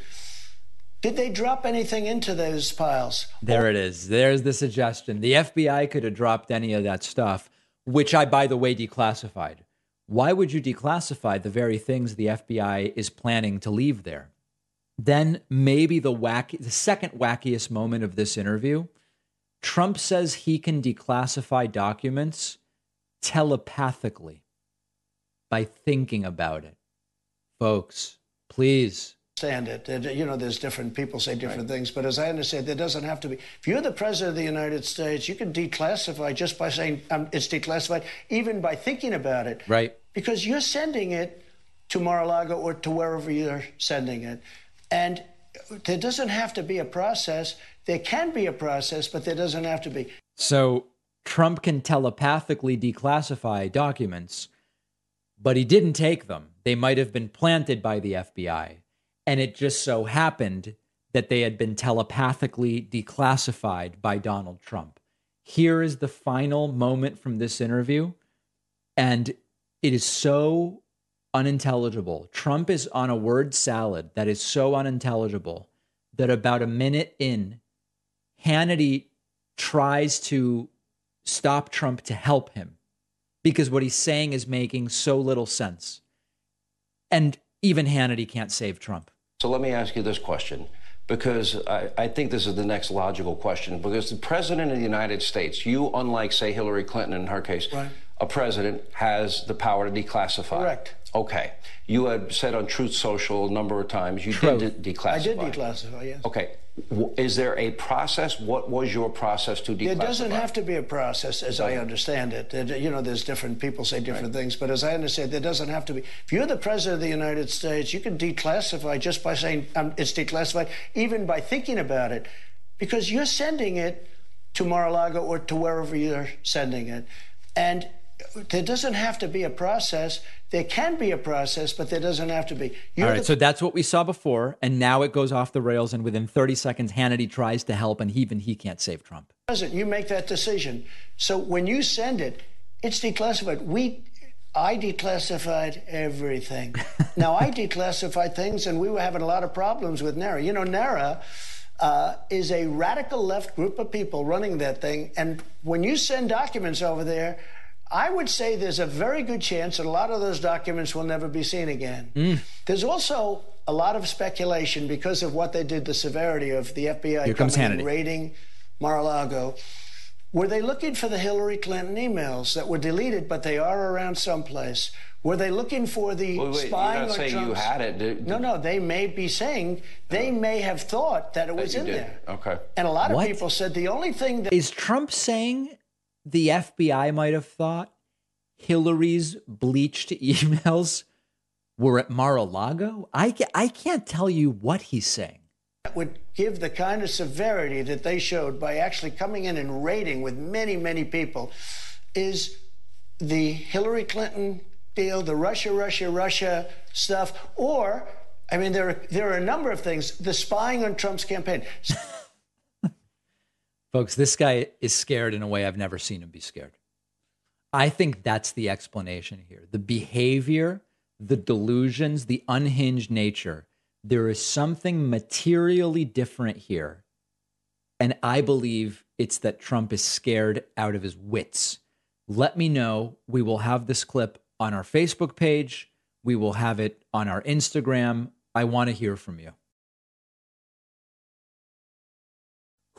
Did they drop anything into those piles? There oh. it is. There's the suggestion. The FBI could have dropped any of that stuff, which I, by the way, declassified. why would you declassify the very things the FBI is planning to leave there? Then maybe the wacky, the second wackiest moment of this interview, Trump says he can declassify documents telepathically by thinking about it. Folks, please understand it. You know, there's different people say different things, but as I understand, there doesn't have to be. If you're the president of the United States, you can declassify just by saying um, it's declassified, even by thinking about it. Right. Because you're sending it to Mar-a-Lago or to wherever you're sending it, and there doesn't have to be a process. There can be a process, but there doesn't have to be. So Trump can telepathically declassify documents, but he didn't take them. They might have been planted by the FBI. And it just so happened that they had been telepathically declassified by Donald Trump. Here is the final moment from this interview. And it is so unintelligible. Trump is on a word salad that is so unintelligible that about a minute in, Hannity tries to stop Trump to help him because what he's saying is making so little sense. And even Hannity can't save Trump. So let me ask you this question because I, I, think this is the next logical question. Because the president of the United States, you, unlike, say, Hillary Clinton in her case, right. a president has the power to declassify. Correct. Okay. You had said on Truth Social a number of times you True. did de- declassify. I did declassify, yes. Okay. Is there a process? What was your process to declassify? There doesn't have to be a process, as I understand it. You know, there's different people say different right. things, but as I understand, there doesn't have to be. If you're the president of the United States, you can declassify just by saying um, it's declassified, even by thinking about it, because you're sending it to Mar-a-Lago or to wherever you're sending it, and there doesn't have to be a process. There can be a process, but there doesn't have to be. You're All right, the- so that's what we saw before, and now it goes off the rails, and within 30 seconds, Hannity tries to help, and even he can't save Trump. President, you make that decision. So when you send it, it's declassified. We, I declassified everything. now I declassified things, and we were having a lot of problems with NARA. You know, NARA. Uh, is a radical left group of people running that thing. And when you send documents over there, I would say there's a very good chance that a lot of those documents will never be seen again. Mm. There's also a lot of speculation because of what they did, the severity of the FBI Here comes coming Hannity. raiding Mar-a-Lago. Were they looking for the Hillary Clinton emails that were deleted, but they are around someplace? Were they looking for the wait, wait, spying you're not saying Trump's? you had it. Did, no, no. They may be saying they may have thought that it was in did. there. Okay. And a lot of What? people said the only thing that Is Trump saying the FBI might have thought Hillary's bleached emails were at Mar-a-Lago? I, ca- I can't tell you what he's saying. That would give the kind of severity that they showed by actually coming in and raiding with many, many people is the Hillary Clinton deal, the Russia, Russia, Russia stuff, or, I mean, there are, there are a number of things, the spying on Trump's campaign. Folks, this guy is scared in a way I've never seen him be scared. I think that's the explanation here. The behavior, the delusions, the unhinged nature. There is something materially different here. And I believe it's that Trump is scared out of his wits. Let me know. We will have this clip on our Facebook page. We will have it on our Instagram. I want to hear from you.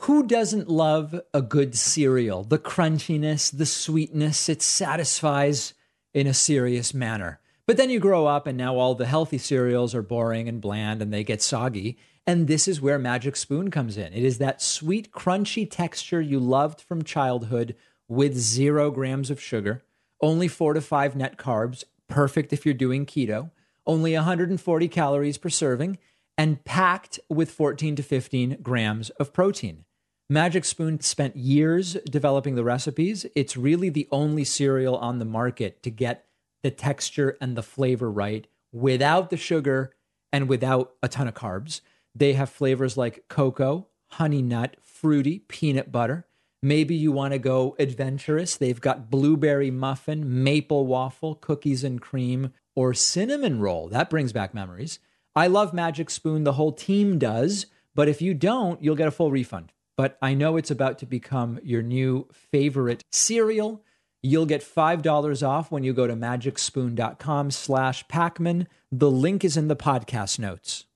Who doesn't love a good cereal? The crunchiness, the sweetness, it satisfies in a serious manner. But then you grow up, and now all the healthy cereals are boring and bland and they get soggy. And this is where Magic Spoon comes in. It is that sweet, crunchy texture you loved from childhood with zero grams of sugar, only four to five net carbs, perfect if you're doing keto, only 140 calories per serving, and packed with 14 to 15 grams of protein. Magic Spoon spent years developing the recipes. It's really the only cereal on the market to get the texture and the flavor right without the sugar and without a ton of carbs. They have flavors like cocoa, honey nut, fruity, peanut butter. Maybe you want to go adventurous. They've got blueberry muffin, maple waffle, cookies and cream, or cinnamon roll. That brings back memories. I love Magic Spoon. The whole team does. But if you don't, you'll get a full refund but I know it's about to become your new favorite cereal. You'll get $5 off when you go to magicspoon.com slash Pakman. The link is in the podcast notes.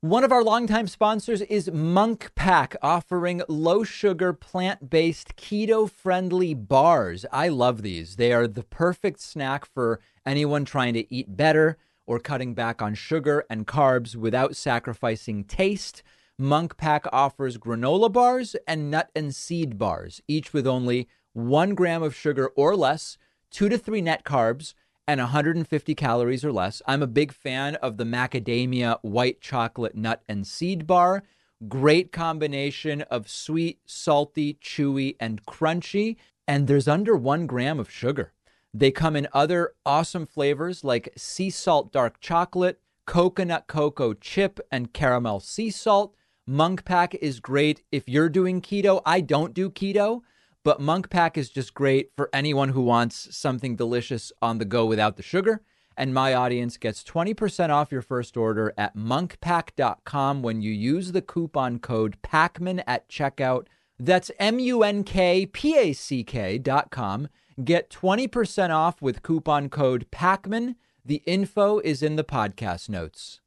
One of our longtime sponsors is Munk Pack, offering low sugar, plant based, keto friendly bars. I love these. They are the perfect snack for anyone trying to eat better or cutting back on sugar and carbs without sacrificing taste. Munk Pack offers granola bars and nut and seed bars, each with only one gram of sugar or less, two to three net carbs, and 150 calories or less. I'm a big fan of the macadamia white chocolate nut and seed bar. Great combination of sweet, salty, chewy, and crunchy. And there's under one gram of sugar. They come in other awesome flavors like sea salt dark chocolate, coconut cocoa chip, and caramel sea salt. Munk Pack is great if you're doing keto. I don't do keto, but Munk Pack is just great for anyone who wants something delicious on the go without the sugar. And my audience gets 20% off your first order at munkpack.com when you use the coupon code PAKMAN at checkout. That's M U N K P A C K.com. Get 20% off with coupon code PAKMAN. The info is in the podcast notes.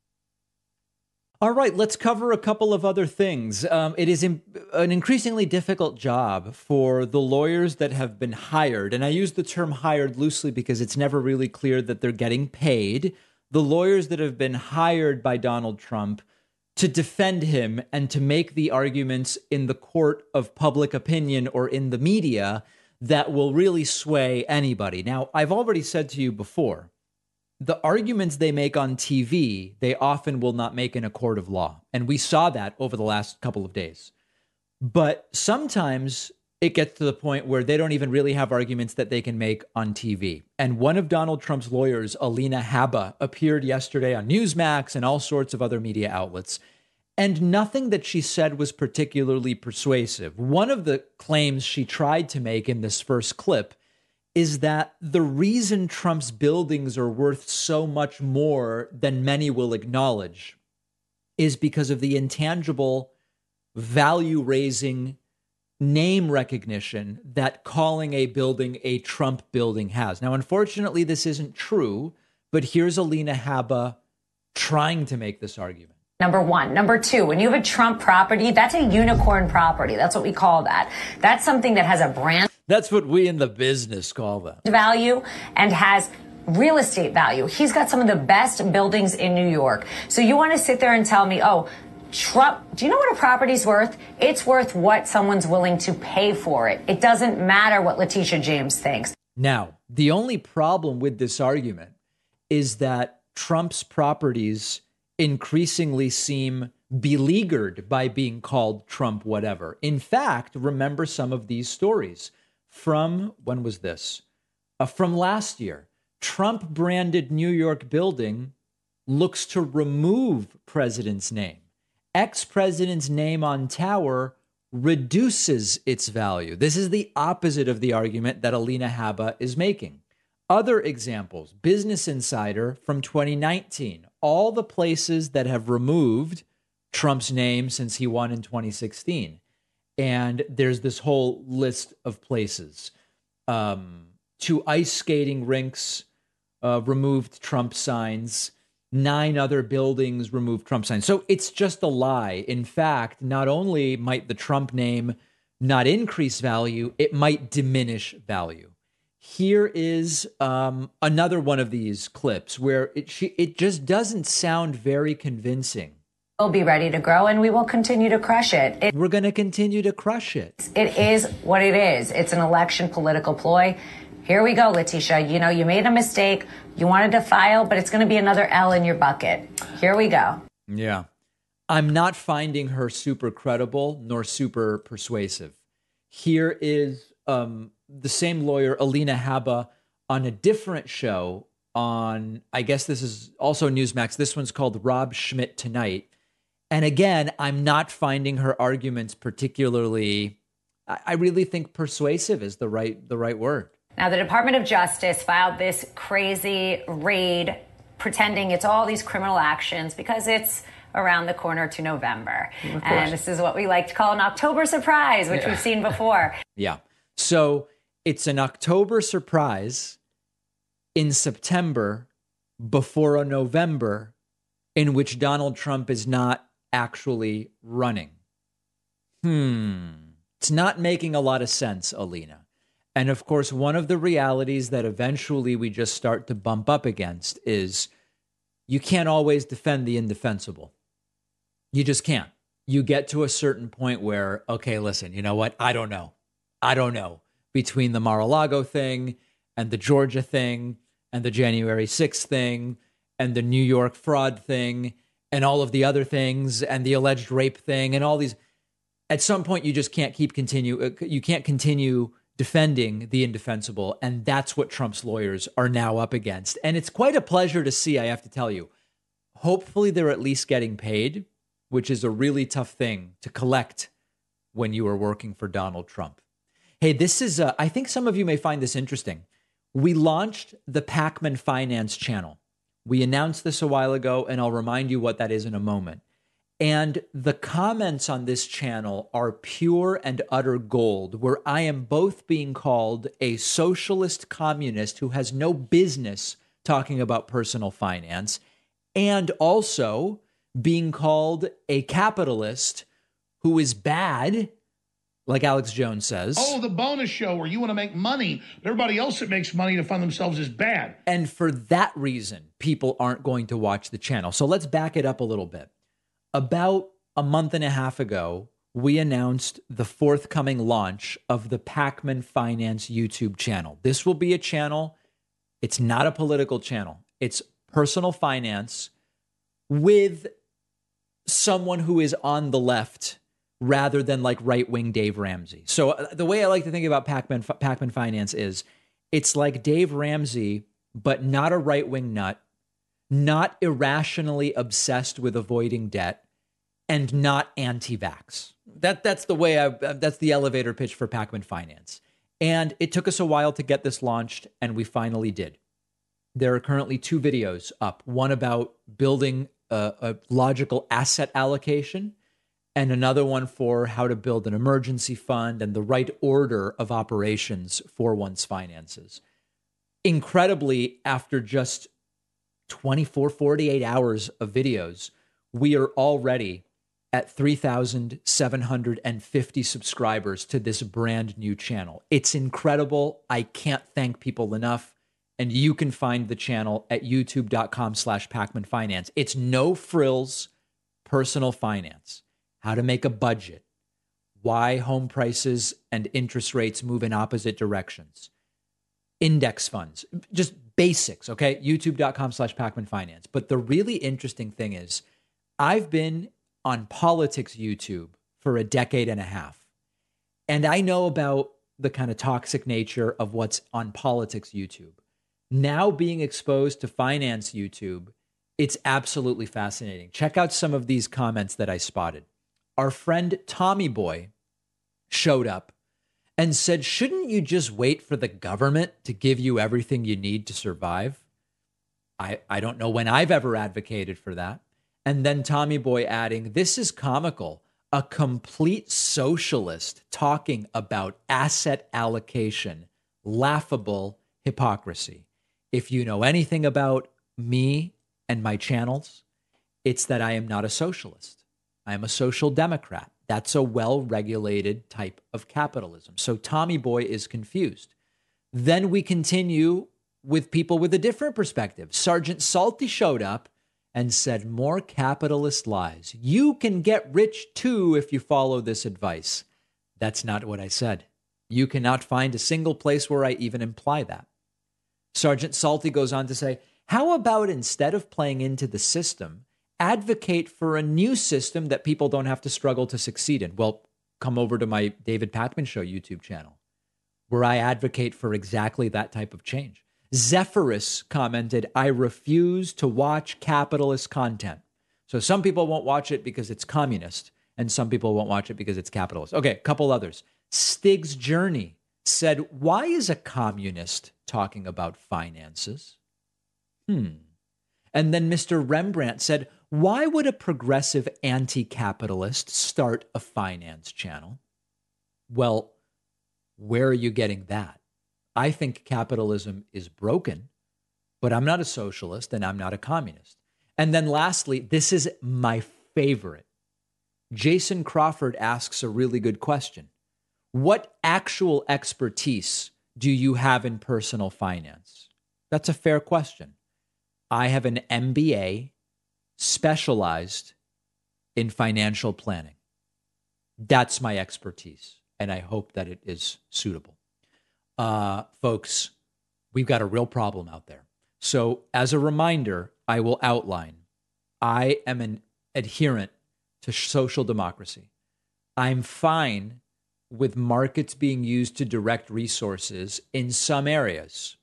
All right, let's cover a couple of other things. Um, it is in, an increasingly difficult job for the lawyers that have been hired. And I use the term hired loosely because it's never really clear that they're getting paid. The lawyers that have been hired by Donald Trump to defend him and to make the arguments in the court of public opinion or in the media that will really sway anybody. Now, I've already said to you before the arguments they make on TV, they often will not make in a court of law. And we saw that over the last couple of days. But sometimes it gets to the point where they don't even really have arguments that they can make on TV. And one of Donald Trump's lawyers, Alina Habba, appeared yesterday on Newsmax and all sorts of other media outlets. And nothing that she said was particularly persuasive. One of the claims she tried to make in this first clip is that the reason Trump's buildings are worth so much more than many will acknowledge is because of the intangible value raising name recognition that calling a building a Trump building has. Now, unfortunately, this isn't true, but here's Alina Habba trying to make this argument. Number one. Number two, when you have a Trump property, that's a unicorn property. That's what we call that. That's something that has a brand That's what we in the business call them. value and has real estate value. He's got some of the best buildings in New York. So you want to sit there and tell me, oh, Trump, do you know what a property's worth? It's worth what someone's willing to pay for it. It doesn't matter what Letitia James thinks. Now, the only problem with this argument is that Trump's properties increasingly seem beleaguered by being called Trump whatever. In fact, remember some of these stories from when was this? Uh, from last year. Trump branded New York building looks to remove president's name. Ex president's name on tower reduces its value. This is the opposite of the argument that Alina Habba is making. Other examples Business Insider from 2019, all the places that have removed Trump's name since he won in 2016. And there's this whole list of places. Um, two ice skating rinks uh, removed Trump signs. Nine other buildings removed Trump signs. So it's just a lie. In fact, not only might the Trump name not increase value, it might diminish value. Here is um, another one of these clips where it she, it just doesn't sound very convincing. We'll be ready to grow and we will continue to crush it. it We're going to continue to crush it. it is what it is. It's an election political ploy. Here we go, Letitia. You know, you made a mistake. You wanted to file, but it's going to be another L in your bucket. Here we go. Yeah. I'm not finding her super credible nor super persuasive. Here is um, the same lawyer, Alina Habba, on a different show on, I guess this is also Newsmax. This one's called Rob Schmitt Tonight. And again, I'm not finding her arguments particularly, I, really think persuasive is the right, the right word. Now, the Department of Justice filed this crazy raid pretending it's all these criminal actions because it's around the corner to November. And this is what we like to call an October surprise, which Yeah. we've seen before. Yeah. So it's an October surprise in September before a November in which Donald Trump is not actually running. Hmm. It's not making a lot of sense, Alina. And of course, one of the realities that eventually we just start to bump up against is you can't always defend the indefensible. You just can't. You get to a certain point where, okay, listen, you know what? I don't know. I don't know. Between the Mar a Lago thing and the Georgia thing and the January 6th thing and the New York fraud thing and all of the other things and the alleged rape thing and all these at some point you just can't keep continue uh, you can't continue defending the indefensible. And that's what Trump's lawyers are now up against. And it's quite a pleasure to see I have to tell you. Hopefully they're at least getting paid which is a really tough thing to collect when you are working for Donald Trump. Hey this is uh, I think some of you may find this interesting. We launched the Pakman Finance channel we announced this a while ago, and I'll remind you what that is in a moment. And the comments on this channel are pure and utter gold, where I am both being called a socialist communist who has no business talking about personal finance, and also being called a capitalist who is bad like Alex Jones says. Oh, the bonus show where you want to make money, but everybody else that makes money to fund themselves is bad. And for that reason, people aren't going to watch the channel. So let's back it up a little bit. About a month and a half ago, we announced the forthcoming launch of the Pakman Finance YouTube channel. This will be a channel, it's not a political channel, it's personal finance with someone who is on the left rather than like right wing Dave Ramsey. So uh, the way I like to think about Pakman Pakman Finance is it's like Dave Ramsey, but not a right wing nut, not irrationally obsessed with avoiding debt, and not anti-vax. That that's the way I that's the elevator pitch for Pakman Finance. And it took us a while to get this launched, and we finally did. There are currently two videos up. One about building a, a logical asset allocation and another one for how to build an emergency fund and the right order of operations for one's finances. Incredibly, after just 24, 48 hours of videos, we are already at 3,750 subscribers to this brand new channel. It's incredible. I can't thank people enough. And you can find the channel at youtube.com slash Pakman Finance. It's no frills personal finance how to make a budget, why home prices and interest rates move in opposite directions, index funds, just basics, okay? YouTube.com slash Pakman Finance. But the really interesting thing is, I've been on politics YouTube for a decade and a half. And I know about the kind of toxic nature of what's on politics YouTube. Now being exposed to finance YouTube, it's absolutely fascinating. Check out some of these comments that I spotted our friend Tommy Boy showed up and said, Shouldn't you just wait for the government to give you everything you need to survive? I, I don't know when I've ever advocated for that. And then Tommy Boy adding, This is comical. A complete socialist talking about asset allocation, laughable hypocrisy. If you know anything about me and my channels, it's that I am not a socialist. I am a social democrat. That's a well regulated type of capitalism. So Tommy Boy is confused. Then we continue with people with a different perspective. Sergeant Salty showed up and said, More capitalist lies. You can get rich too if you follow this advice. That's not what I said. You cannot find a single place where I even imply that. Sergeant Salty goes on to say, How about instead of playing into the system, advocate for a new system that people don't have to struggle to succeed in. Well, come over to my David Pakman Show YouTube channel, where I advocate for exactly that type of change. Zephyrus commented, I refuse to watch capitalist content. So some people won't watch it because it's communist, and some people won't watch it because it's capitalist. Okay, a couple others. Stig's Journey said, Why is a communist talking about finances? Hmm. And then Mr. Rembrandt said, why would a progressive anti capitalist start a finance channel? Well, where are you getting that? I think capitalism is broken, but I'm not a socialist and I'm not a communist. And then lastly, this is my favorite. Jason Crawford asks a really good question. What actual expertise do you have in personal finance? That's a fair question. I have an MBA specialized in financial planning. That's my expertise, and I hope that it is suitable. Uh, folks, we've got a real problem out there. So, as a reminder, I will outline I am an adherent to social democracy. I'm fine with markets being used to direct resources in some areas.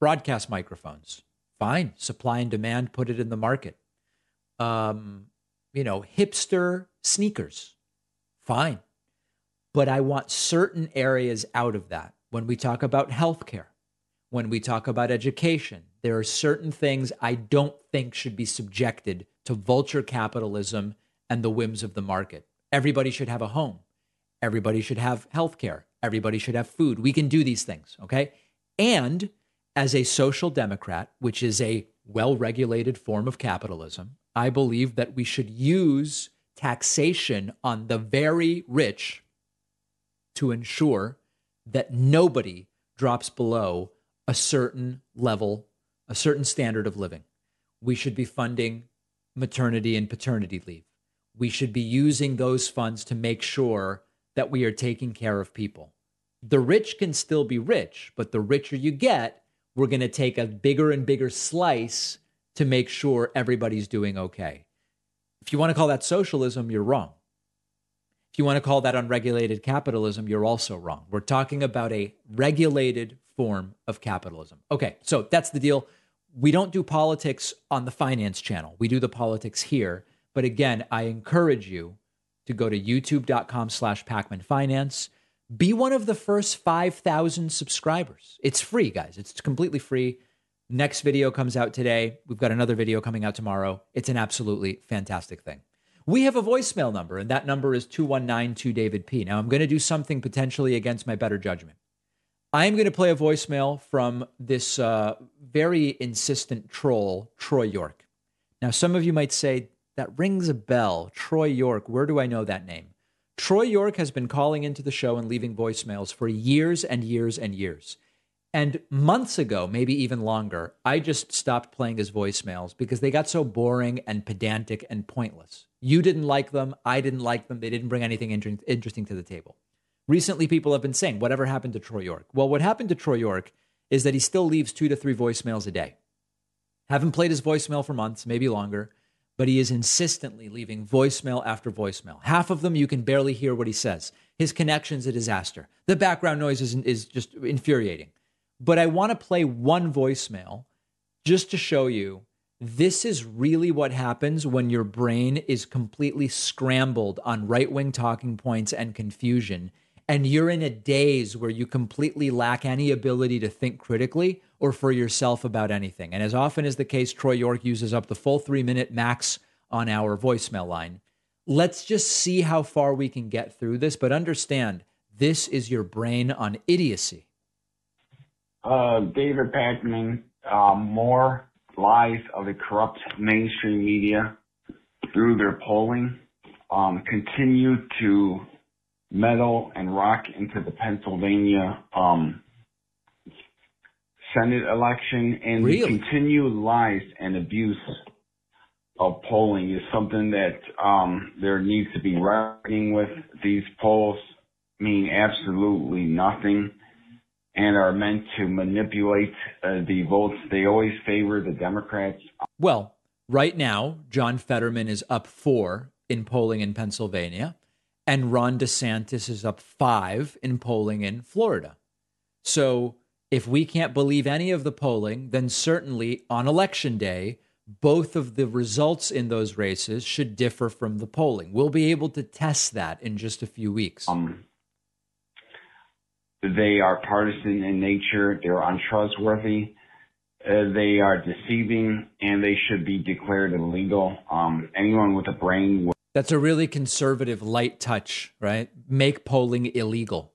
Broadcast microphones, fine. Supply and demand, put it in the market. Um, you know, hipster sneakers, fine. But I want certain areas out of that. When we talk about healthcare, when we talk about education, there are certain things I don't think should be subjected to vulture capitalism and the whims of the market. Everybody should have a home. Everybody should have health care. Everybody should have food. We can do these things, okay? And as a social democrat, which is a well regulated form of capitalism, I believe that we should use taxation on the very rich to ensure that nobody drops below a certain level, a certain standard of living. We should be funding maternity and paternity leave. We should be using those funds to make sure that we are taking care of people. The rich can still be rich, but the richer you get, we're going to take a bigger and bigger slice to make sure everybody's doing okay. If you want to call that socialism, you're wrong. If you want to call that unregulated capitalism, you're also wrong. We're talking about a regulated form of capitalism. Okay, so that's the deal. We don't do politics on the finance channel. We do the politics here. But again, I encourage you to go to youtube.com slash Pakman Finance. Be one of the first 5,000 subscribers. It's free, guys. It's completely free. Next video comes out today. We've got another video coming out tomorrow. It's an absolutely fantastic thing. We have a voicemail number, and that number is 2192 David P. Now, I'm going to do something potentially against my better judgment. I'm going to play a voicemail from this uh, very insistent troll, Troy York. Now, some of you might say, that rings a bell. Troy York, where do I know that name? Troy York has been calling into the show and leaving voicemails for years and years and years. And months ago, maybe even longer, I just stopped playing his voicemails because they got so boring and pedantic and pointless. You didn't like them. I didn't like them. They didn't bring anything inter- interesting to the table. Recently, people have been saying, whatever happened to Troy York? Well, what happened to Troy York is that he still leaves two to three voicemails a day. Haven't played his voicemail for months, maybe longer but he is insistently leaving voicemail after voicemail. Half of them you can barely hear what he says. His connection's a disaster. The background noise is, is just infuriating. But I want to play one voicemail just to show you this is really what happens when your brain is completely scrambled on right wing talking points and confusion, and you're in a daze where you completely lack any ability to think critically or for yourself about anything. And as often is the case, Troy York uses up the full three minute max on our voicemail line. Let's just see how far we can get through this, but understand this is your brain on idiocy. Uh, David Pakman, uh, more lies of the corrupt mainstream media through their polling um, continue to meddle and rock into the Pennsylvania um, Senate election and really? the continued lies and abuse of polling is something that um, there needs to be reckoning with. These polls mean absolutely nothing and are meant to manipulate uh, the votes. They always favor the Democrats. Well, right now, John Fetterman is up four in polling in Pennsylvania, and Ron DeSantis is up five in polling in Florida. So if we can't believe any of the polling, then certainly on election day, both of the results in those races should differ from the polling. We'll be able to test that in just a few weeks. Um, they are partisan in nature. They're untrustworthy. Uh, they are deceiving, and they should be declared illegal. Um, anyone with a brain. Would- That's a really conservative light touch, right? Make polling illegal.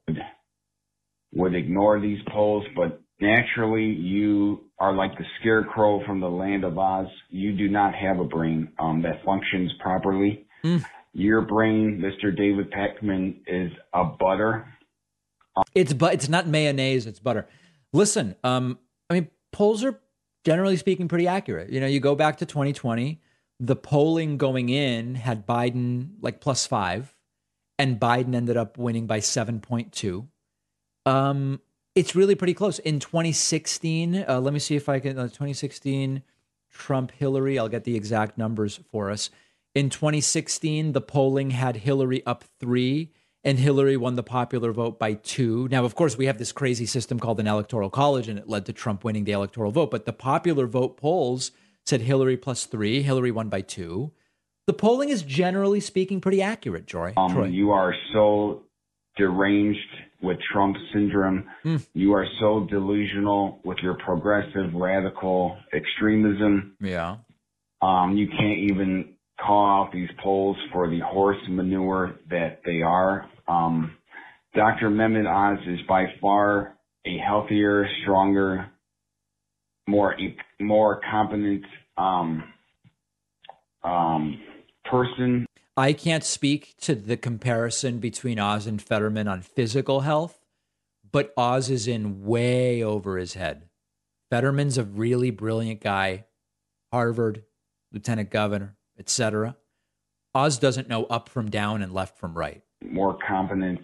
would ignore these polls, but naturally you are like the scarecrow from the land of Oz. You do not have a brain um, that functions properly. Mm. Your brain, Mr. David Pakman, is a butter. It's but it's not mayonnaise, it's butter. Listen, um, I mean, polls are generally speaking pretty accurate. You know, you go back to 2020, the polling going in had Biden like plus five, and Biden ended up winning by 7.2. Um, it's really pretty close. In 2016, uh, let me see if I can. Uh, 2016, Trump, Hillary. I'll get the exact numbers for us. In 2016, the polling had Hillary up three, and Hillary won the popular vote by two. Now, of course, we have this crazy system called an electoral college, and it led to Trump winning the electoral vote. But the popular vote polls said Hillary plus three, Hillary won by two. The polling is generally speaking pretty accurate, Joy. Um, Troy. you are so deranged with Trump syndrome. Mm. You are so delusional with your progressive radical extremism. Yeah. Um, you can't even call out these polls for the horse manure that they are. Um, Dr. Mehmet Oz is by far a healthier, stronger, more more competent um, um, person. I can't speak to the comparison between Oz and Fetterman on physical health, but Oz is in way over his head. Fetterman's a really brilliant guy, Harvard, lieutenant governor, etc. Oz doesn't know up from down and left from right. more competent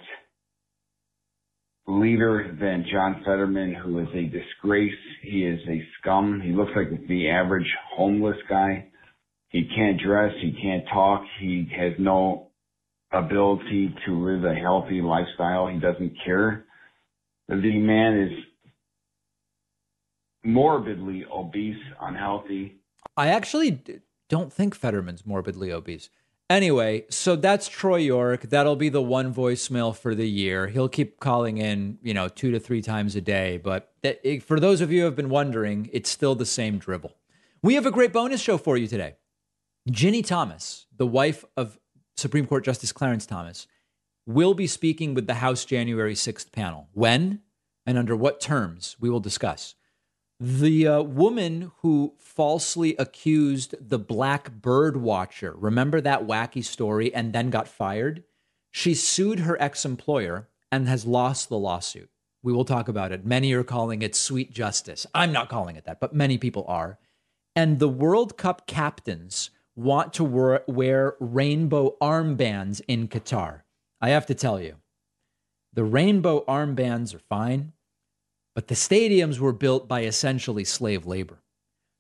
leader than John Fetterman, who is a disgrace. He is a scum. He looks like the average homeless guy. He can't dress. He can't talk. He has no ability to live a healthy lifestyle. He doesn't care. The man is morbidly obese, unhealthy. I actually don't think Fetterman's morbidly obese. Anyway, so that's Troy York. That'll be the one voicemail for the year. He'll keep calling in, you know, two to three times a day. But that, it, for those of you who have been wondering, it's still the same dribble. We have a great bonus show for you today. Ginny Thomas, the wife of Supreme Court Justice Clarence Thomas, will be speaking with the House January 6th panel. When and under what terms we will discuss. The uh, woman who falsely accused the black bird watcher, remember that wacky story, and then got fired? She sued her ex employer and has lost the lawsuit. We will talk about it. Many are calling it sweet justice. I'm not calling it that, but many people are. And the World Cup captains want to wear, wear rainbow armbands in Qatar. I have to tell you, the rainbow armbands are fine, but the stadiums were built by essentially slave labor.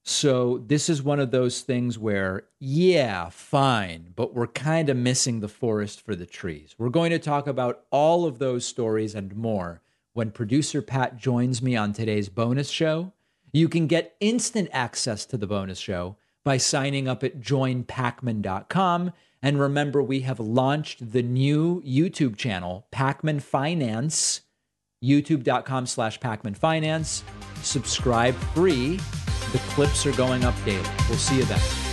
So this is one of those things where, yeah, fine, but we're kind of missing the forest for the trees. We're going to talk about all of those stories and more when producer Pat joins me on today's bonus show. You can get instant access to the bonus show by signing up at joinpakman.com. And remember, we have launched the new YouTube channel, Pakman Finance, youtube.com slash Pakman Finance. Subscribe free. The clips are going up daily. We'll see you then.